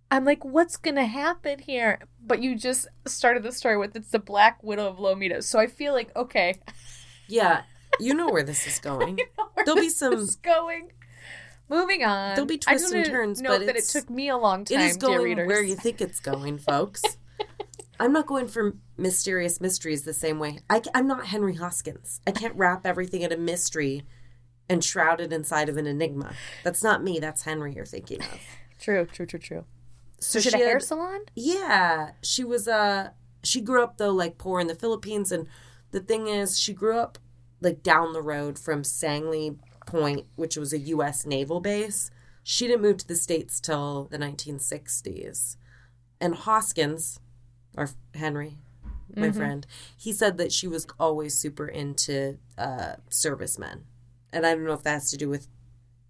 I'm like, what's gonna happen here? But you just started the story with it's the Black Widow of Lomita, so I feel like okay, Yeah, you know where this is going. There'll be some- is going. Moving on. There'll be twists and turns, Note but that it took me a long time. It is going where you think it's going, folks. I'm not going for mysterious mysteries the same way. I, I, am not Henry Hoskins. I can't wrap everything in a mystery and shrouded inside of an enigma. That's not me. That's Henry you're thinking of. True, true, true, true. So Is it a hair salon? Yeah, she was uh she grew up though like poor in the Philippines and the thing is she grew up like down the road from Sangley Point, which was a US naval base. She didn't move to the states till the 1960s. And Hoskins, or Henry, my friend, he said that she was always super into uh servicemen. And I don't know if that has to do with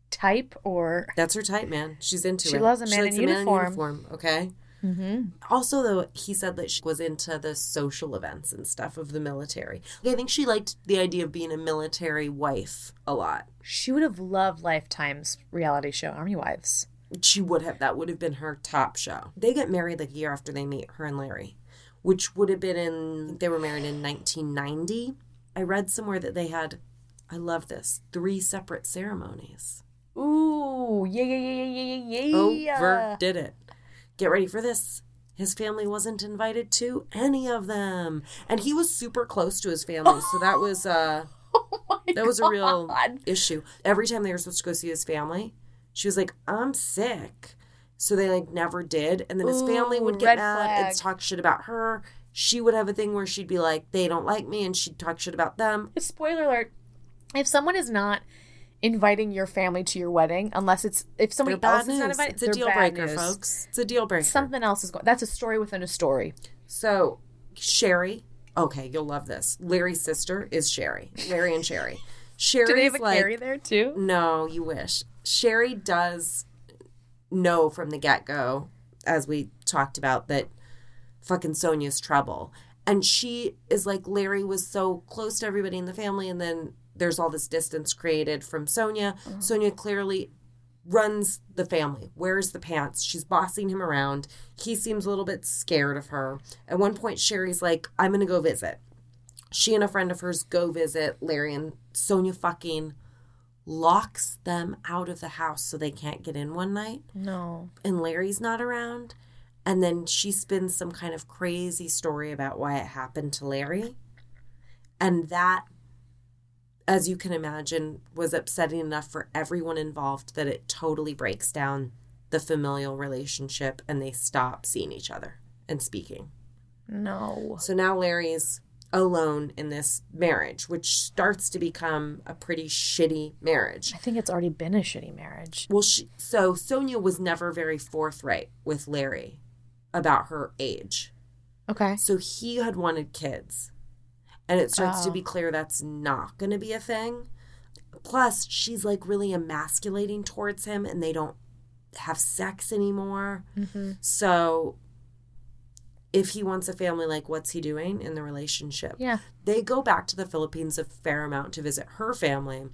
Type or that's her type, man. She's into She it. She loves a man in uniform. uniform. Okay. mm-hmm. Also, though, he said that she was into the social events and stuff of the military. I think she liked the idea of being a military wife a lot. she would have loved Lifetime's reality show, Army Wives. She would have, that would have been her top show. They get married like a year after they meet, her and Larry, which would have been in, they were married in 1990. I read somewhere that they had, I love this, three separate ceremonies. Ooh, yeah, yeah, yeah, yeah, yeah, yeah. Over did it. Get ready for this. His family wasn't invited to any of them. And he was super close to his family, so that was uh Oh that was a real issue. Every time they were supposed to go see his family, she was like, I'm sick. So they like never did. And then his family would get mad flag. and talk shit about her. She would have a thing where she'd be like, they don't like me, and she'd talk shit about them. Spoiler alert: If someone is not inviting your family to your wedding, unless it's if somebody else is not news. invited, It's a deal breaker, news. folks. It's a deal breaker. Something else is going. That's a story within a story. So Sherry, okay, you'll love this. Larry's sister is Sherry. Larry and Sherry. Sherry's Do they have a like, Carrie there too? no, you wish. Sherry does know from the get go, as we talked about that fucking Sonia's trouble. And she is like, Larry was so close to everybody in the family, and then there's all this distance created from Sonia. Mm-hmm. Sonia clearly runs the family, wears the pants. She's bossing him around. He seems a little bit scared of her. At one point, Sherry's like, I'm going to go visit. She and a friend of hers go visit Larry, and Sonia fucking locks them out of the house so they can't get in one night No. and Larry's not around. And then she spins some kind of crazy story about why it happened to Larry. And that, as you can imagine, was upsetting enough for everyone involved that it totally breaks down the familial relationship and they stop seeing each other and speaking. No. So now Larry's alone in this marriage, which starts to become a pretty shitty marriage. I think it's already been a shitty marriage. Well, she, so Sonia was never very forthright with Larry about her age. Okay. So he had wanted kids. And it starts to Oh. be clear that's not going to be a thing. Plus, she's like really emasculating towards him and they don't have sex anymore. Mm-hmm. So if he wants a family, like what's he doing in the relationship? Yeah. they go back to the Philippines a fair amount to visit her family,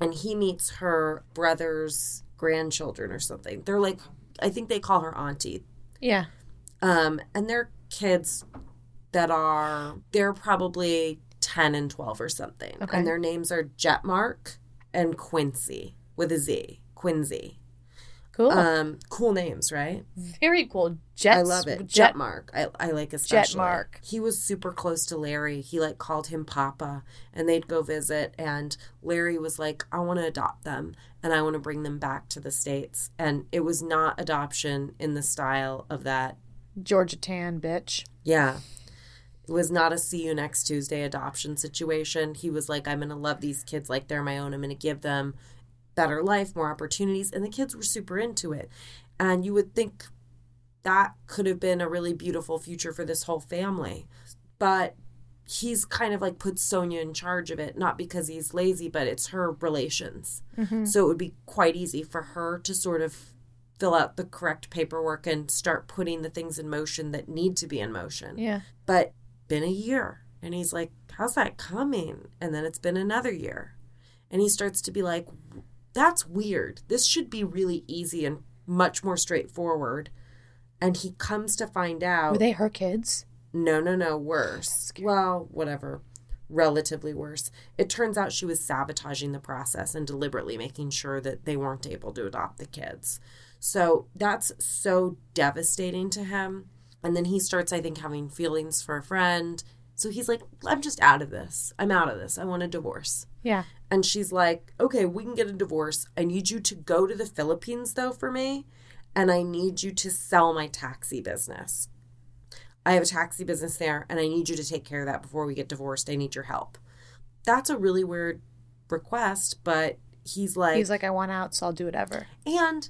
and he meets her brother's grandchildren or something. They're like, I think they call her auntie, Yeah. um, and they're kids that are they're probably ten and twelve or something, Okay. and their names are Jetmark and Quincy with a Z, Quincy. Cool. Um, cool names, right? Very cool. Jets. I love it. Jet. Jetmark. I, I like especially. Jetmark. He was super close to Larry. He like called him Papa, and they'd go visit. And Larry was like, "I want to adopt them, and I want to bring them back to the states." And it was not adoption in the style of that. Georgia Tann, bitch. Yeah, was not a see you next Tuesday adoption situation. He was like, "I'm gonna love these kids like they're my own. I'm gonna give them better life, more opportunities," and the kids were super into it. And you would think that could have been a really beautiful future for this whole family. But he's kind of like put Sonia in charge of it, not because he's lazy, but it's her relations. Mm-hmm. So it would be quite easy for her to sort of fill out the correct paperwork and start putting the things in motion that need to be in motion. Yeah. But been a year. And he's like, How's that coming? And then it's been another year. And he starts to be like, That's weird. This should be really easy and much more straightforward. And he comes to find out Were they her kids? no, no, no, worse. Well, whatever. Relatively worse. It turns out she was sabotaging the process and deliberately making sure that they weren't able to adopt the kids. So that's so devastating to him. And then he starts, I think, having feelings for a friend. So he's like, I'm just out of this. I'm out of this. I want a divorce. Yeah. And she's like, okay, we can get a divorce. I need you to go to the Philippines, though, for me. And I need you to sell my taxi business. I have a taxi business there, and I need you to take care of that before we get divorced. I need your help. That's a really weird request, but he's like, He's like, I want out, so I'll do whatever. and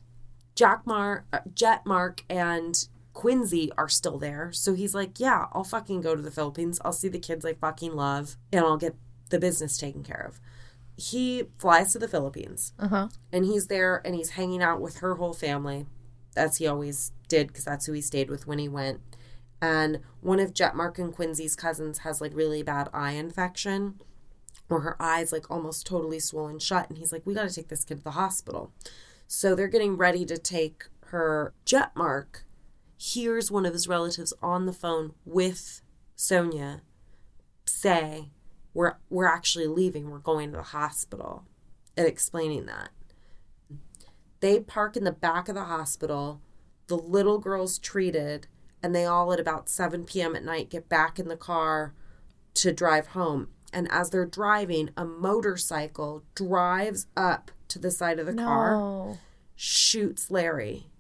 Jack Mar, uh, Jet Mark, and Quincy are still there. So he's like, yeah, I'll fucking go to the Philippines. I'll see the kids I fucking love, and I'll get the business taken care of. He flies to the Philippines, Uh huh. and he's there, and he's hanging out with her whole family, as he always did, because that's who he stayed with when he went. And one of Jet Mark and Quincy's cousins has like really bad eye infection, where her eyes like almost totally swollen shut. And he's like, we got to take this kid to the hospital. So they're getting ready to take her. Jet Mark hears one of his relatives on the phone with Sonia say, "We're we're actually leaving. We're going to the hospital," and explaining that. They park in the back of the hospital. The little girl's treated, and they all at about 7 p.m. at night get back in the car to drive home. And as they're driving, a motorcycle drives up to the side of the car, shoots Larry,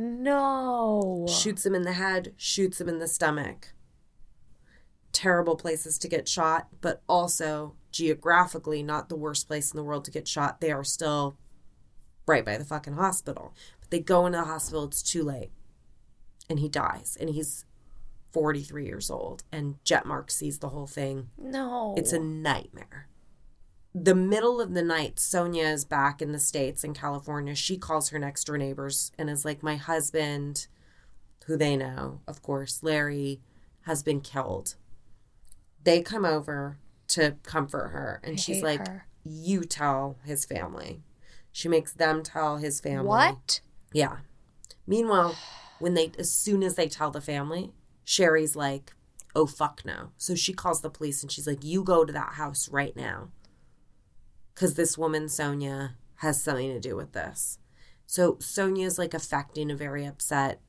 No. shoots him in the head, shoots him in the stomach. Terrible places to get shot, but also geographically not the worst place in the world to get shot. They are still right by the fucking hospital. But they go into the hospital, it's too late. And he dies. And he's 43 years old. And Jetmark sees the whole thing. No. It's a nightmare. The middle of the night, Sonia is back in the States in California. She calls her next door neighbors and is like, My husband, who they know, of course, Larry has been killed. They come over to comfort her, and I she's like, her. You tell his family. She makes them tell his family. What? Yeah. Meanwhile, when they, as soon as they tell the family, Sherry's like, oh, fuck no. So she calls the police and she's like, you go to that house right now. Because this woman, Sonia, has something to do with this. So Sonia's like affecting a very upset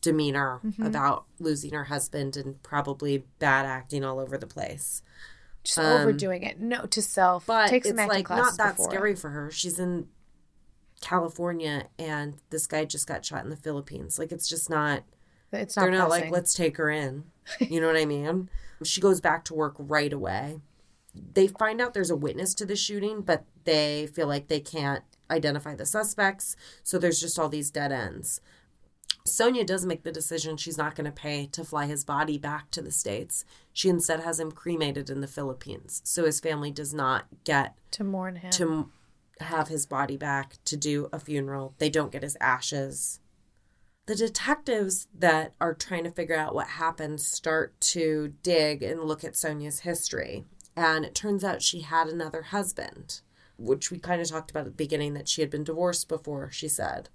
demeanor Mm-hmm. about losing her husband and probably bad acting all over the place. Just Um, overdoing it. No, to self. But Take it's some acting like not that before. scary for her. She's in California and this guy just got shot in the Philippines. Like it's just not It's not. they're not like let's take her in. You know what I mean? She goes back to work right away. They find out there's a witness to the shooting, but they feel like they can't identify the suspects, so there's just all these dead ends. Sonia does make the decision she's not going to pay to fly his body back to the States. She instead has him cremated in the Philippines, so his family does not get to mourn him. to have his body back to do a funeral. They don't get his ashes. The detectives that are trying to figure out what happened start to dig and look at Sonia's history. And it turns out she had another husband, which we kind of talked about at the beginning that she had been divorced before, she said.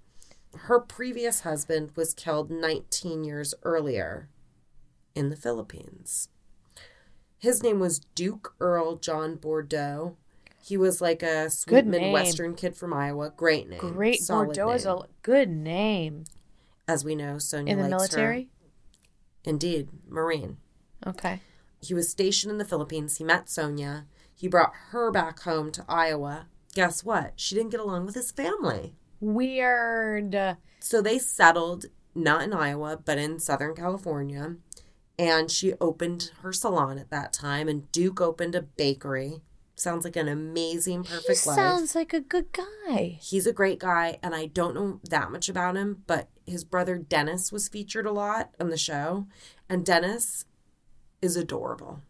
Her previous husband was killed 19 years earlier in the Philippines. His name was Duke Earl John Bordeaux. He was like a sweet Good name. Midwestern kid from Iowa. Great name. Great Solid Bordeaux is a good name As we know, Sonia in the her. military. Indeed, Marine. Okay. He was stationed in the Philippines. He met Sonia. He brought her back home to Iowa. Guess what? She didn't get along with his family. Weird. So they settled not in Iowa, but in Southern California. And she opened her salon at that time, and Duke opened a bakery. Sounds like an amazing, He perfect life. sounds like a good guy. He's a great guy, and I don't know that much about him, but his brother Dennis was featured a lot on the show. And Dennis is adorable.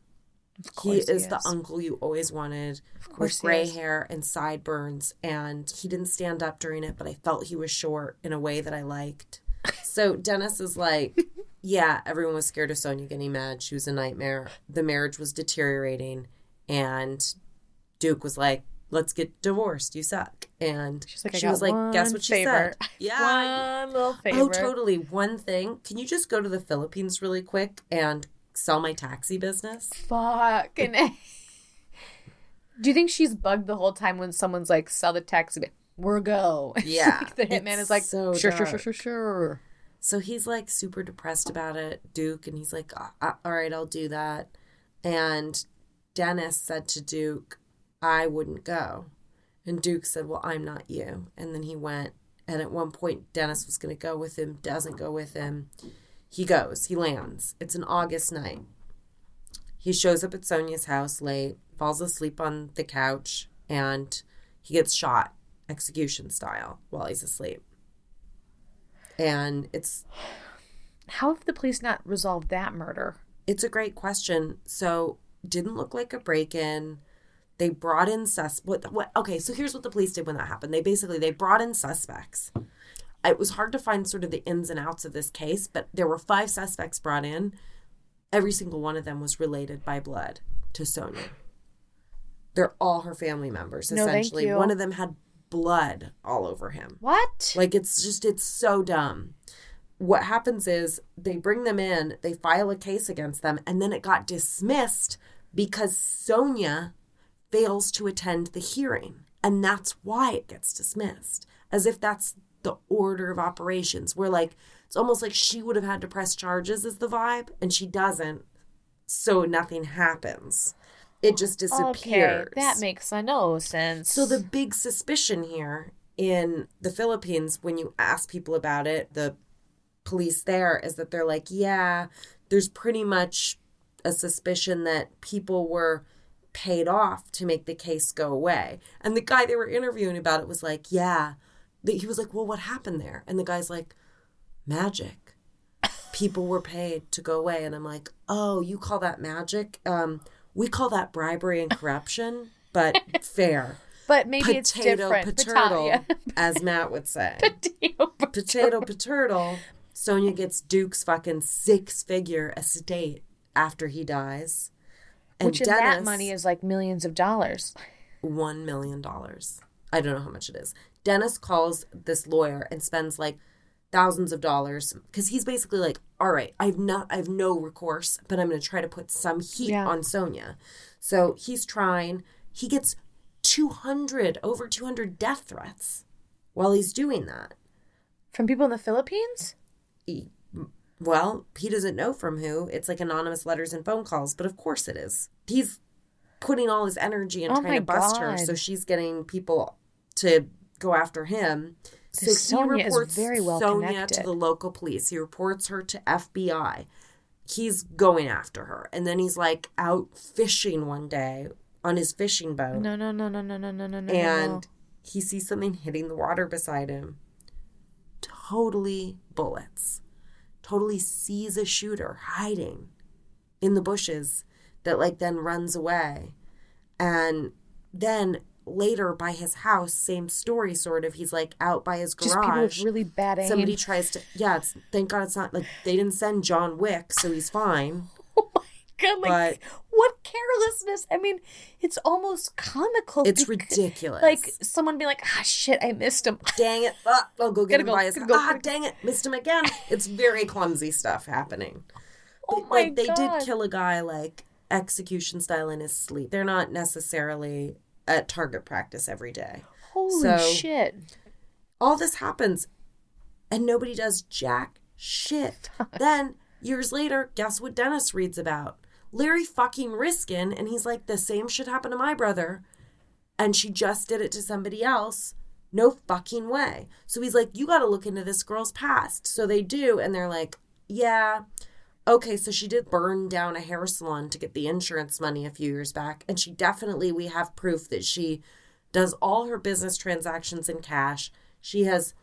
He is, he the is. uncle you always wanted course with gray hair and sideburns. And he didn't stand up during it, but I felt he was short in a way that I liked. So Dennis is like, yeah, everyone was scared of Sonia getting mad. She was a nightmare. The marriage was deteriorating. And Duke was like, let's get divorced. You suck. And She's like, she was like, guess what she favor. said? Yeah. One little oh, favor. Oh, totally. One thing. Can you just go to the Philippines really quick and sell my taxi business? Fucking. A. Do you think she's bugged the whole time when someone's like, sell the taxi? We're go. Yeah, the hitman is like, so sure, sure, sure, sure, sure. So he's like super depressed about it, Duke, and he's like, "Uh, uh, all right, I'll do that. And Dennis said to Duke, I wouldn't go. And Duke said, well, I'm not you. And then he went. And at one point, Dennis was going to go with him, doesn't go with him. He goes, he lands. It's an August night. He shows up at Sonia's house late, falls asleep on the couch, and he gets shot execution style while he's asleep. And it's How have the police not resolved that murder? it's a great question. So didn't look like a break-in. They brought in sus. What? What? Okay. So here's what the police did when that happened. They basically they brought in suspects. It was hard to find sort of the ins and outs of this case, but there were five suspects brought in. Every single one of them was related by blood to Sonia. They're all her family members. No, Essentially, one of them had blood all over him. What? Like it's just it's so dumb. What happens is they bring them in, they file a case against them, and then it got dismissed because Sonia fails to attend the hearing. And that's why it gets dismissed. As if that's the order of operations. Where like it's almost like she would have had to press charges is the vibe, and she doesn't. So nothing happens. It just disappears. Okay, that makes no sense. So the big suspicion here in the Philippines when you ask people about it, the police there is that they're like, yeah, there's pretty much a suspicion that people were paid off to make the case go away. And the guy they were interviewing about it was like, yeah. He was like, well, what happened there? And the guy's like, magic. People were paid to go away. And I'm like, oh, you call that magic? Um, we call that bribery and corruption, but fair but maybe it's potato different. potato, as Matt would say. Potato. potato potato. Sonia gets Duke's fucking six figure estate after he dies. And Which in that money is like millions of dollars. one million dollars. I don't know how much it is. Dennis calls this lawyer and spends like thousands of dollars because he's basically like, all right, I've not, I've no recourse, but I'm going to try to put some heat Yeah. on Sonia. So he's trying. He gets 200 over 200 death threats while he's doing that. From people in the Philippines? He- well, he doesn't know from who. It's like anonymous letters and phone calls, but of course it is. He's putting all his energy and Oh trying to bust her, so she's getting people to go after him. So Sonia he is reports very well Sonia to the local police. He reports her to FBI. He's going after her, and then he's like out fishing one day on his fishing boat No, no, no, no, no, no, no, no, no. and he sees something hitting the water beside him. Totally bullets. Totally sees a shooter hiding in the bushes that like then runs away. And then later by his house, same story sort of. He's like out by his just people with garage. really bad aim. Somebody tries to yeah, it's thank God it's not like they didn't send John Wick, so he's fine. oh my god! Like what carelessness! I mean, it's almost comical. It's because- ridiculous. Like someone be like, "Ah, shit, I missed him." dang it. Ah, I'll go get him go, by his go, Ah, dang it. Missed him again. It's very clumsy stuff happening. Oh But, my like, they did kill a guy like execution style in his sleep. They're not necessarily at target practice every day. Holy so- shit! All this happens and nobody does jack shit. then years later, guess what Dennis reads about? Larry fucking Riskin, and he's like, the same shit happened to my brother, and she just did it to somebody else. No fucking way. So he's like, you got to look into this girl's past. So they do, and they're like, yeah, okay, so she did burn down a hair salon to get the insurance money a few years back, and she definitely, we have proof that she does all her business transactions in cash. She has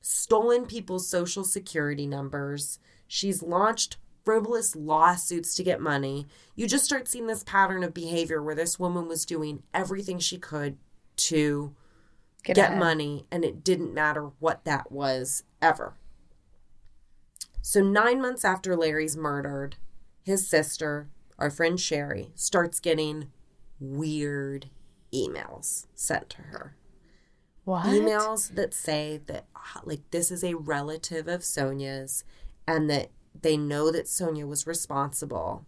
stolen people's social security numbers. She's launched frivolous lawsuits to get money. You just start seeing this pattern of behavior where this woman was doing everything she could to get, ahead. money, and it didn't matter what that was ever. So, nine months after Larry's murdered, his sister, our friend Sherry, starts getting weird emails sent to her What? emails that say that ah, like this is a relative of Sonia's and that they know that Sonia was responsible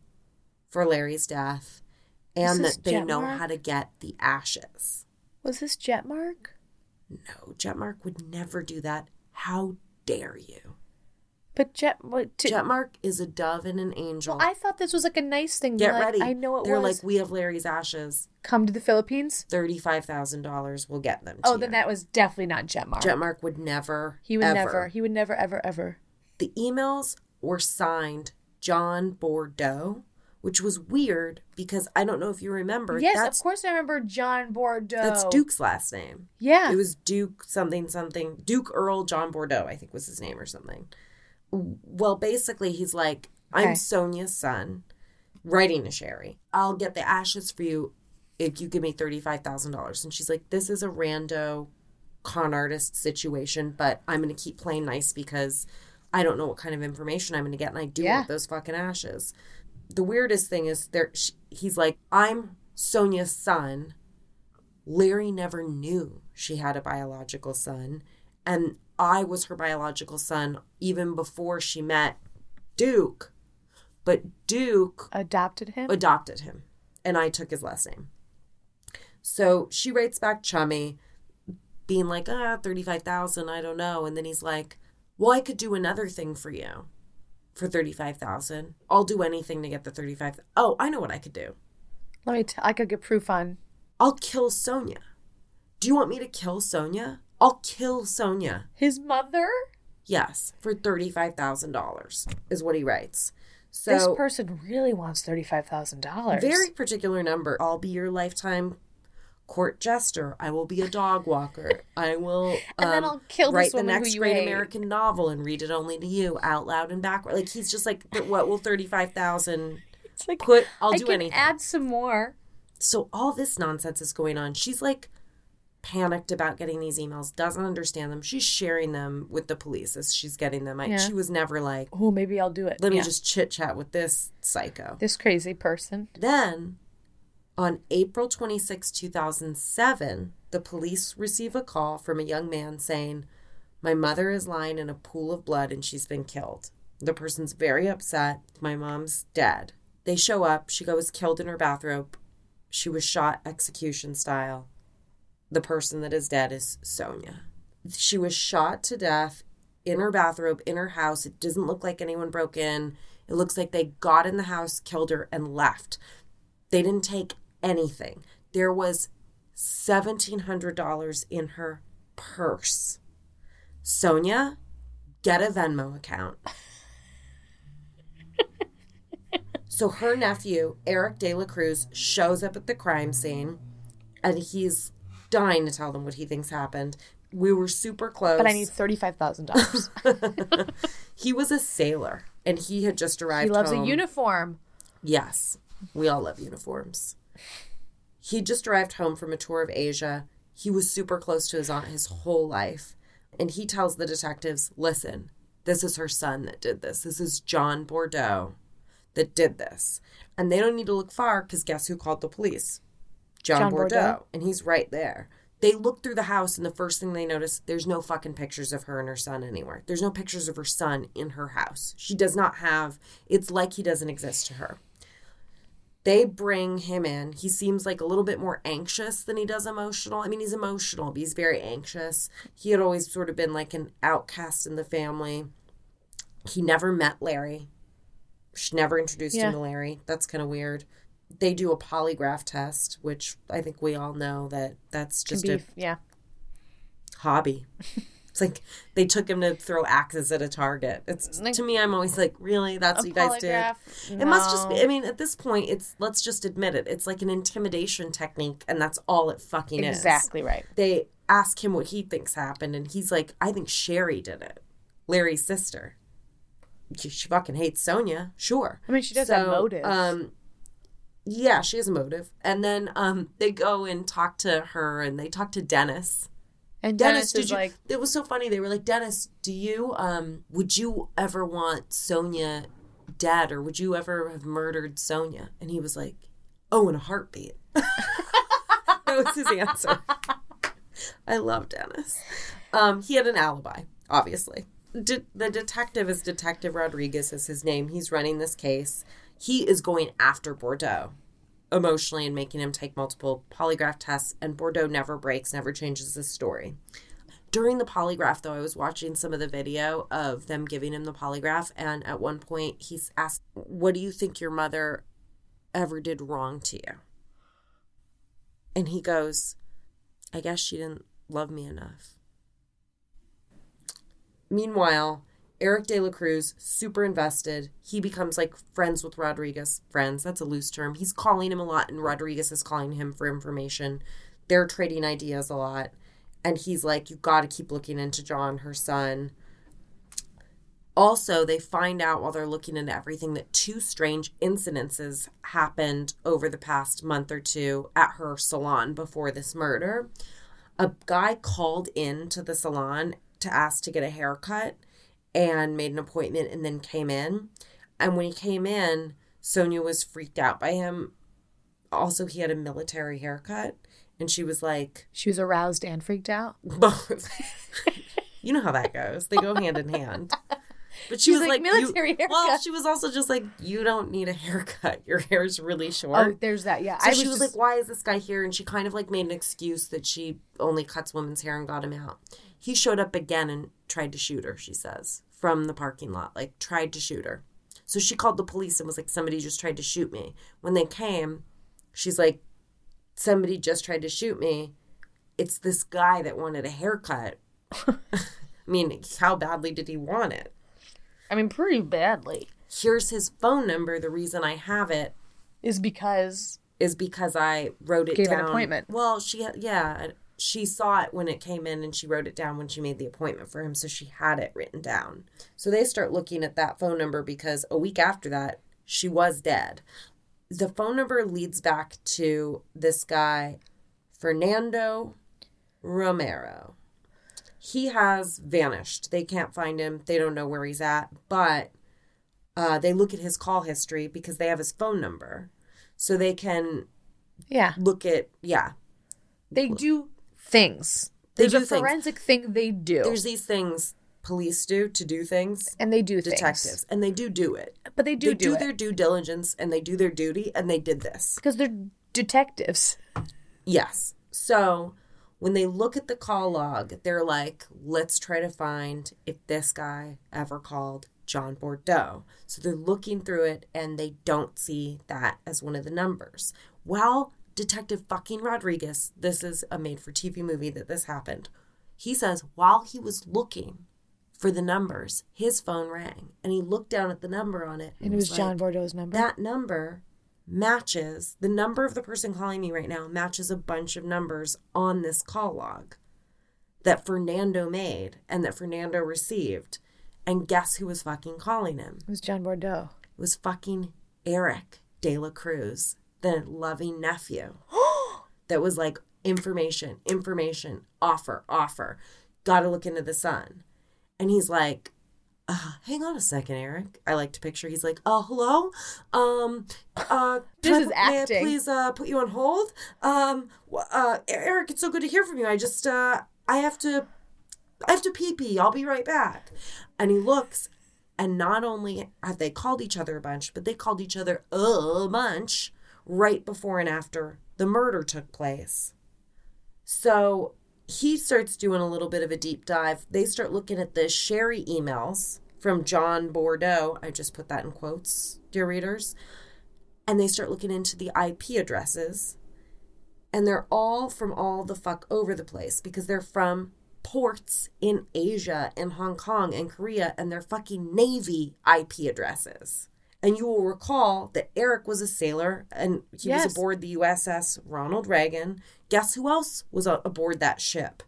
for Larry's death and that they know how to get the ashes. Was this Jetmark? No, Jetmark would never do that. How dare you? But Jet, what? To, Jetmark is a dove and an angel. I thought this was like a nice thing. Get like, ready. I know it was. They're was. like, we have Larry's ashes. Come to the Philippines. Thirty-five thousand dollars. We'll get them. Oh, to Oh, you. then that was definitely not Jetmark. Jetmark would never. he would ever. never. He would never, ever, ever. the emails were signed John Bordeaux, which was weird because I don't know if you remember. Yes, of course I remember John Bordeaux. That's Duke's last name. Yeah. It was Duke something something. Duke Earl John Bordeaux, I think was his name or something. Well, basically, he's like, I'm Okay. Sonia's son, writing to Sherry. I'll get the ashes for you if you give me $35,000. And she's like, this is a rando con artist situation, but I'm going to keep playing nice because I don't know what kind of information I'm going to get. And I do Yeah. want those fucking ashes. The weirdest thing is there, sh he's like, I'm Sonia's son. Larry never knew she had a biological son. And I was her biological son even before she met Duke. But Duke adopted him. adopted him, and I took his last name. So she writes back chummy, being like, ah, 35,000, I don't know. And then he's like, well, I could do another thing for you for 35,000. I'll do anything to get the 35. Oh, I know what I could do. Let me. T- I could get proof on. I'll kill Sonia. Do you want me to kill Sonia? I'll kill Sonia. His mother. Yes, for $35,000 is what he writes. So this person really wants thirty-five thousand dollars. very particular number. I'll be your lifetime court jester. I will be a dog walker. I will And then um, I'll kill this write the next great hate. American novel and read it only to you out loud and backward. Like he's just like, "But what will thirty five thousand It's like put? I'll I do can anything. add some more. so all this nonsense is going on. She's like panicked about getting these emails, doesn't understand them. She's sharing them with the police as she's getting them. I, Yeah. She was never like, Oh, maybe I'll do it. let me just chit chat with this psycho. This crazy person. Then, on April 26, 2007, the police receive a call from a young man saying, My mother is lying in a pool of blood and she's been killed. The person's very upset. My mom's dead. They show up. She goes killed in her bathrobe. She was shot execution style. The person that is dead is Sonia. She was shot to death in her bathrobe in her house. It doesn't look like anyone broke in. It looks like they got in the house, killed her, and left. They didn't take anything. There was $1,700 in her purse. Sonia, get a Venmo account. so her nephew, Eric De La Cruz, shows up at the crime scene and he's dying to tell them what he thinks happened. We were super close. But I need thirty-five thousand dollars. he was a sailor and he had just arrived He loves home. a uniform. Yes, we all love uniforms. He just arrived home from a tour of Asia. He was super close to his aunt his whole life. And he tells the detectives listen, this is her son that did this. This is John Bordeaux that did this. And they don't need to look far because guess who called the police? John, John Bordeaux. Bordeaux. And he's right there. They look through the house, and the first thing they notice, there's no fucking pictures of her and her son anywhere. There's no pictures of her son in her house. She does not have, it's like he doesn't exist to her. They bring him in. He seems like a little bit more anxious than he does emotional. I mean, he's emotional, but he's very anxious. He had always sort of been like an outcast in the family. He never met Larry. She never introduced Yeah. him to Larry. That's kind of weird. They do a polygraph test, which I think we all know that that's just be, a yeah. hobby. It's like they took him to throw axes at a target. It's Like- to me, I'm always like, really? That's what you guys did? polygraph? It must just be. No. I mean, at this point, it's let's just admit it. It's like an intimidation technique, and that's all it fucking is. Exactly right. They ask him what he thinks happened, and he's like, "I think Sherry did it, Larry's sister. She, she fucking hates Sonia, sure. I mean, she does have motive. Um, yeah, she has a motive. And then um, they go and talk to her, and they talk to Dennis. And Dennis, Dennis, did is you? like, it was so funny. They were like, Dennis, do you um would you ever want Sonia dead, or would you ever have murdered Sonia? And he was like, Oh, in a heartbeat. that was his answer. I love Dennis. Um, he had an alibi, obviously. De- the detective is Detective Rodriguez, is his name. He's running this case. He is going after Bordeaux emotionally and making him take multiple polygraph tests, and Bordeaux never breaks, never changes his story. During the polygraph, though, I was watching some of the video of them giving him the polygraph, and at one point he's asked, What do you think your mother ever did wrong to you? And he goes, I guess she didn't love me enough. Meanwhile, Eric De La Cruz, super invested. He becomes like friends with Rodriguez. Friends, that's a loose term. He's calling him a lot, and Rodriguez is calling him for information. They're trading ideas a lot. And he's like, You got to keep looking into John, her son. Also, they find out while they're looking into everything that two strange incidences happened over the past month or two at her salon before this murder. A guy called in to the salon to ask to get a haircut and made an appointment and then came in. And when he came in, Sonia was freaked out by him. Also, he had a military haircut. And she was like, she was aroused and freaked out. both. you know how that goes. They go hand in hand. But she She's was like, like, you- "Military Well, she was also just like, you don't need a haircut. Your hair is really oh, short. Oh, there's that. Yeah. So she was was like, why is this guy here? And she kind of like made an excuse that she only cuts women's hair and got him out. He showed up again and tried to shoot her, she says, from the parking lot, like tried to shoot her. So she called the police and was like, somebody just tried to shoot me. When they came, she's like, somebody just tried to shoot me. It's this guy that wanted a haircut. I mean, how badly did he want it? I mean, pretty badly. Here's his phone number. The reason I have it Is because is because I wrote it Gave an down. appointment. Well, she yeah, she saw it when it came in and she wrote it down when she made the appointment for him, so she had it written down. So they start looking at that phone number because a week after that, she was dead. The phone number leads back to this guy, Fernando Romero. He has vanished. They can't find him. They don't know where he's at. But uh, they look at his call history because they have his phone number. So they can Yeah. look at, yeah. They do things. They There's do a things. forensic thing they do. There's these things police do to do things, and they do detectives, things. and they do do it. But they do they do, do, their due diligence and they do their duty, and they did this. because they're detectives. Yes. So when they look at the call log, they're like, let's try to find if this guy ever called John Bordeaux. So they're looking through it and they don't see that as one of the numbers. Well, Detective fucking Rodriguez, this is a made for TV movie that this happened. He says while he was looking for the numbers, his phone rang and he looked down at the number on it And it was like, John Bordeaux's number. that number matches the number of the person calling me right now matches a bunch of numbers on this call log that Fernando made and that Fernando received. And guess who was fucking calling him? it was John Bordeaux. It was fucking Eric De La Cruz, the loving nephew. that was like information, information, offer, offer. Gotta look into the son. And he's like, uh, hang on a second, Eric. I like to picture. He's like, "Oh, hello? Um, uh, This I is acting. please, uh, put you on hold? Um, uh, Eric, it's so good to hear from you. I just, uh, I have to, I have to pee pee. I'll be right back. And he looks, and not only have they called each other a bunch, but they called each other a bunch right before and after the murder took place. So he starts doing a little bit of a deep dive. They start looking at the Sherry emails from John Bordeaux. I just put that in quotes, dear readers. And they start looking into the IP addresses. And they're all from all the fuck over the place because they're from ports in Asia and Hong Kong and Korea and they're fucking Navy IP addresses. And you will recall that Eric was a sailor and he Yes. was aboard the USS Ronald Reagan. Guess who else was aboard that ship?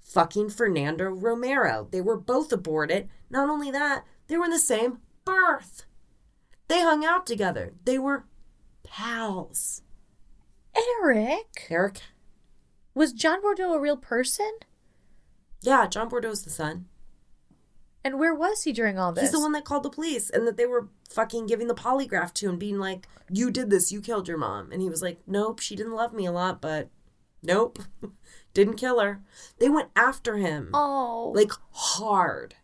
Fucking Fernando Romero. They were both aboard it. Not only that, they were in the same berth. They hung out together. They were pals. Eric? Eric? Was John Bordeaux a real person? Yeah, John Bordeaux's the son. And where was he during all this? He's the one that called the police and that they were fucking giving the polygraph to and being like, You did this, you killed your mom. And he was like, Nope, she didn't love me a lot, but nope, didn't kill her. They went after him Oh. like hard.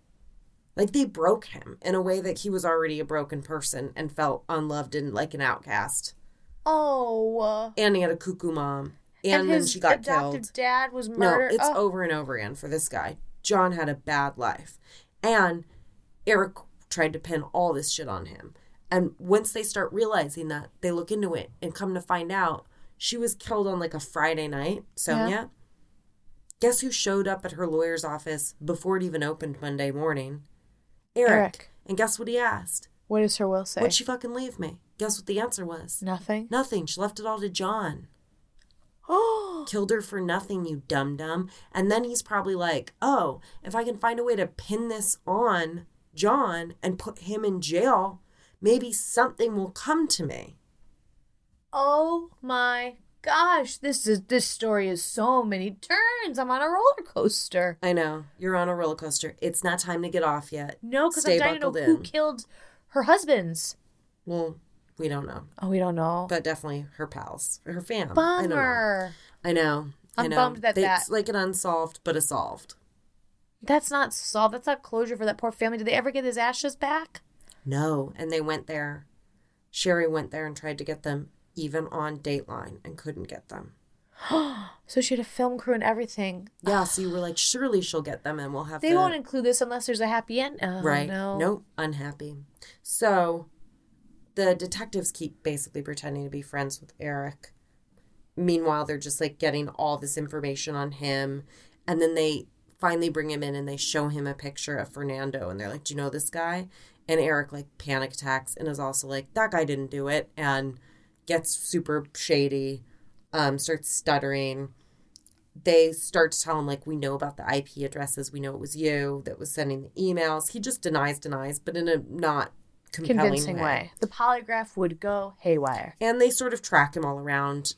Like they broke him in a way that he was already a broken person and felt unloved and like an outcast. oh. And he had a cuckoo mom. And, And, then she got adopted killed. dad was murdered. No, it's oh. over and over again for this guy. John had a bad life. And Eric tried to pin all this shit on him. And once they start realizing that, they look into it and come to find out she was killed on like a Friday night, Sonia. Guess who showed up at her lawyer's office before it even opened Monday morning? Eric. Eric. And guess what he asked? What does her will say? What'd she fucking leave me? Guess what the answer was? Nothing. Nothing. She left it all to John Oh. Killed her for nothing, you dum dum. And then he's probably like, oh, if I can find a way to pin this on John and put him in jail, maybe something will come to me. Oh my gosh. This is this story is so many turns. I'm on a roller coaster. I know, you're on a roller coaster. It's not time to get off yet. No, because I'm dying to know buckled who killed her husbands. Well, we don't know. Oh, we don't know. But definitely her pals, her fam. I don't know. Bummer. I know. I I'm know. bummed that They- that- It's like an unsolved, but a solved. That's not solved. That's not closure for that poor family. Did they ever get his ashes back? No. And they went there. Sherry went there and tried to get them even on Dateline and couldn't get them. So she had a film crew and everything. Yeah, so you were like, surely she'll get them and we'll have They the... won't include this unless there's a happy end. Oh, right. No. Nope, unhappy. So the detectives keep basically pretending to be friends with Eric. Meanwhile, they're just like getting all this information on him. And then they finally bring him in and they show him a picture of Fernando. And they're like, Do you know this guy? And Eric like panic attacks and is also like, That guy didn't do it. And gets super shady, um, starts stuttering they start to tell him like we know about the IP addresses, we know it was you that was sending the emails. He just denies, denies, but in a not compelling Convincing way. way. The polygraph would go haywire. And they sort of track him all around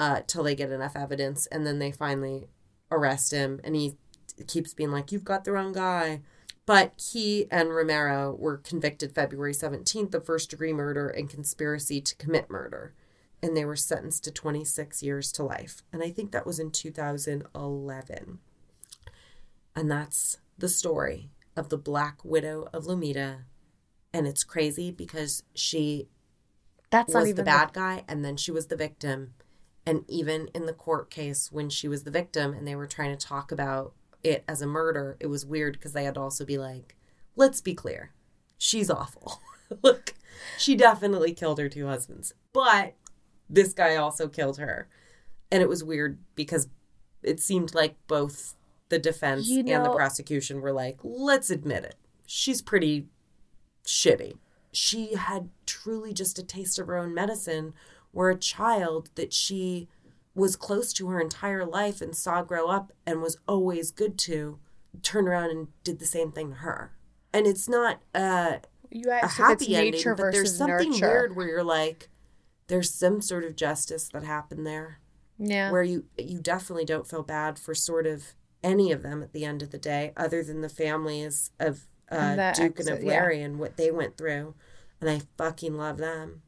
uh, till they get enough evidence, and then they finally arrest him, and he keeps being like, "You've got the wrong guy." But he and Romero were convicted February 17th of first degree murder and conspiracy to commit murder. And they were sentenced to 26 years to life. And I think that was in 2011. And that's the story of the Black Widow of Lomita. And it's crazy because she That's not was even the bad guy and then she was the victim. And even in the court case, when she was the victim and they were trying to talk about it as a murder, it was weird because they had to also be like, let's be clear, she's awful. Look, she definitely killed her two husbands, but this guy also killed her. And it was weird because it seemed like both the defense You and the prosecution were like, let's admit it. She's pretty shitty. She had truly just a taste of her own medicine, where a child that she was close to her entire life and saw grow up and was always good to turned around and did the same thing to her. And it's not uh, you a asked if it's happy ending, but there's something nurture. weird where you're like, there's some sort of justice that happened there Yeah. where you you definitely don't feel bad for sort of any of them at the end of the day, other than the families of uh, And Duke and of yeah. Larry and what they went through. And I fucking love them.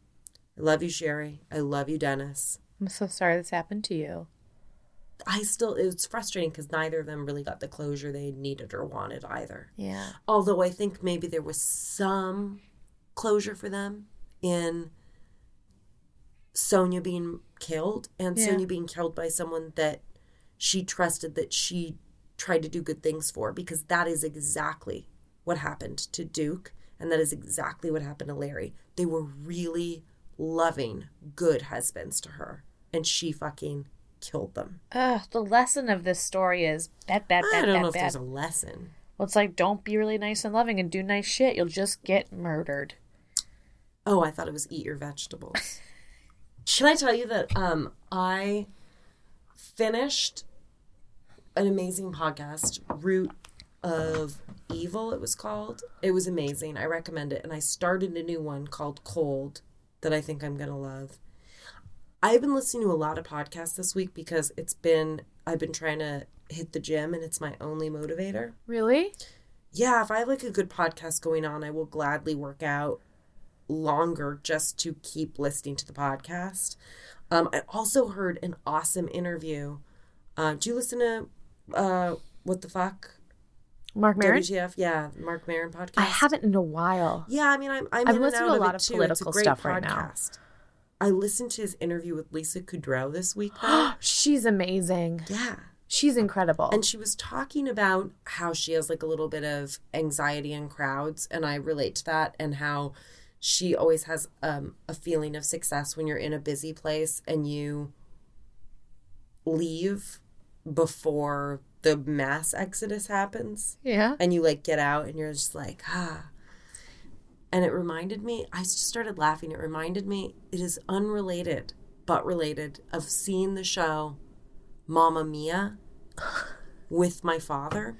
I love you, Sherry. I love you, Dennis. I'm so sorry this happened to you. I still, it's frustrating because neither of them really got the closure they needed or wanted either. Yeah. Although I think maybe there was some closure for them in Sonia being killed and Yeah. Sonia being killed by someone that she trusted that she tried to do good things for because that is exactly what happened to Duke and that is exactly what happened to Larry. They were really loving, good husbands to her and she fucking killed them. Ugh, the lesson of this story is bad, bad, I bad, don't know if bad. there's a lesson. Well, it's like don't be really nice and loving and do nice shit. You'll just get murdered. Oh, I thought it was eat your vegetables. Should I tell you that um I finished an amazing podcast, Root of Evil it was called. It was amazing. I recommend it and I started a new one called Cold that I think I'm going to love. I've been listening to a lot of podcasts this week because it's been I've been trying to hit the gym and it's my only motivator Really? yeah, if I have like a good podcast going on, I will gladly work out longer just to keep listening to the podcast. Um, I also heard an awesome interview. Uh, do you listen to uh, What the Fuck? Marc Maron? WTF? Yeah, Marc Maron podcast. I haven't in a while. Yeah, I mean, I'm, I'm I've listened to a lot of too. political it's a great stuff podcast. right now. I listened to his interview with Lisa Kudrow this week. She's amazing. yeah. She's incredible. And she was talking about how she has like a little bit of anxiety in crowds, and I relate to that, and how she always has um, a feeling of success when you're in a busy place and you leave before the mass exodus happens, yeah. and you like get out and you're just like, ah. And it reminded me, I just started laughing. It reminded me, it is unrelated, but related, of seeing the show Mamma Mia with my father.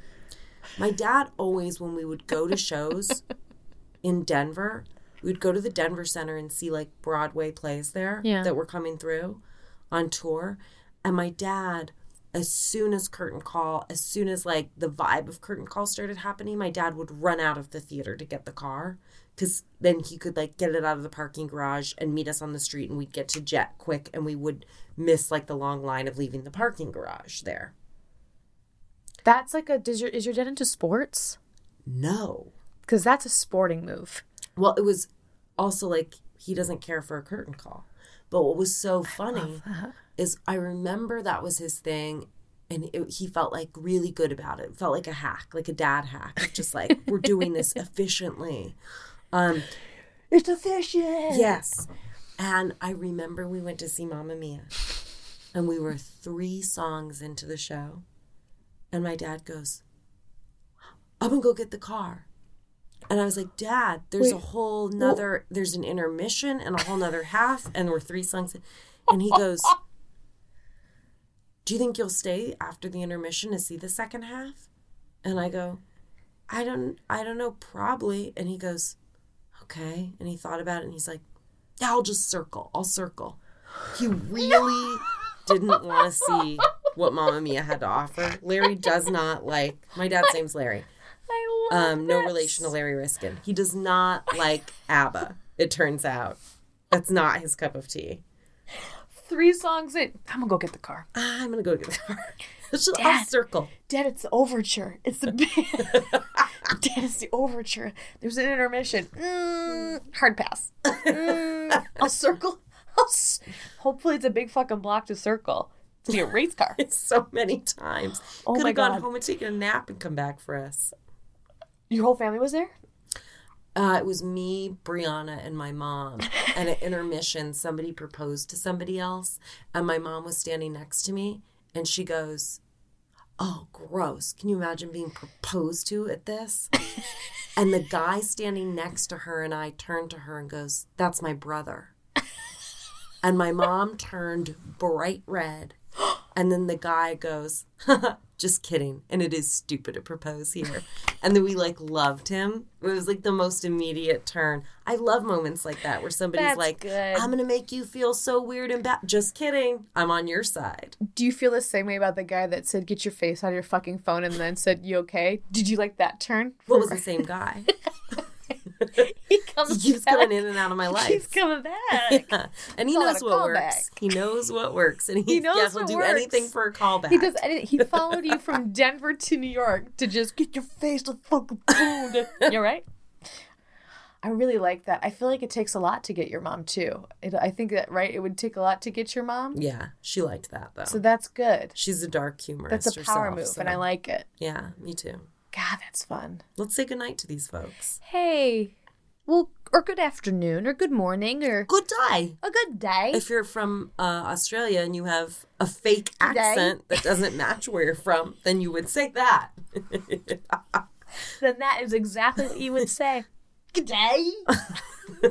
My dad always, when we would go to shows in Denver, we would go to the Denver Center and see like Broadway plays there Yeah. that were coming through on tour. And my dad, as soon as curtain call, as soon as like the vibe of curtain call started happening, my dad would run out of the theater to get the car because then he could like get it out of the parking garage and meet us on the street and we'd get to jet quick and we would miss like the long line of leaving the parking garage there. That's like a does your is your dad into sports? No. Because that's a sporting move. Well, it was also like he doesn't care for a curtain call. But what was so funny is I remember that was his thing and it, he felt like really good about it. Felt like a hack, like a dad hack. Just like we're doing this efficiently. Um It's efficient. Yes. And I remember we went to see Mamma Mia. And we were three songs into the show. And my dad goes, I'm gonna go get the car. And I was like, Dad, there's a whole nother there's an intermission and a whole nother half, and we're three songs in. And he goes, Do you think you'll stay after the intermission to see the second half? And I go, I don't I don't know, probably. And he goes, Okay. And he thought about it and he's like, Yeah, I'll just circle. I'll circle. He really didn't want to see what Mamma Mia had to offer. Larry does not like. My dad's name's Larry. I love Um, no that. relation to Larry Riskin. He does not like ABBA. It turns out that's not his cup of tea. Three songs in. I'm gonna go get the car. Ah, I'm gonna go get the car. It's just, Dad. circle. Dad, it's the overture. It's the Dad, it's the overture. There's an intermission. Mm, hard pass. Mm, I'll circle. I'll s- Hopefully, it's a big fucking block to circle. It's be a race car. so many times. Oh Could have gone God. home and taken a nap and come back for us. Your whole family was there. Uh, it was me, Brianna, and my mom. And at intermission, somebody proposed to somebody else, and my mom was standing next to me, and she goes, "Oh, gross! Can you imagine being proposed to at this?" and the guy standing next to her and I turned to her and goes, "That's my brother." And my mom turned bright red. And then the guy goes, just kidding. And it is stupid to propose here. And then we like loved him. It was like the most immediate turn. I love moments like that where somebody's That's like, good. I'm going to make you feel so weird and bad. Just kidding. I'm on your side. Do you feel the same way about the guy that said "Get your face out of your fucking phone" and then said "You okay?" Did you like that turn? What was the same guy? he comes He keeps back. coming in and out of my life. He's coming back. Yeah. And he knows what works. He knows what works. And he, He knows yeah, he'll do works. anything for a callback. He does anything. He followed you from Denver to New York to just get your face to fucking food. You're right. I really like that. I feel like it takes a lot to get your mom too. It, I think that right. It would take a lot to get your mom. Yeah, she liked that though. So that's good. She's a dark humorist. That's a power herself, move, so- and I like it. Yeah, me too. God, that's fun. Let's say goodnight to these folks. Hey, well, or good afternoon, or good morning, or Good day. a good day. If you're from uh, Australia and you have a fake Good day. accent that doesn't match where you're from, then you would say that. then that is exactly what you would say. Good day.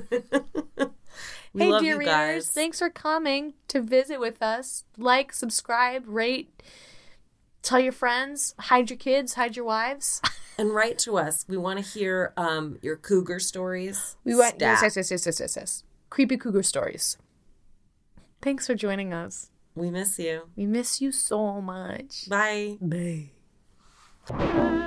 we hey, love dear you readers, thanks for coming to visit with us. Like, subscribe, rate, tell your friends, hide your kids, hide your wives. and write to us. We want to hear um, your cougar stories. We want yes, yes, yes, yes, yes, yes, yes. Creepy cougar stories. Thanks for joining us. We miss you. We miss you so much. Bye. Bye. Thank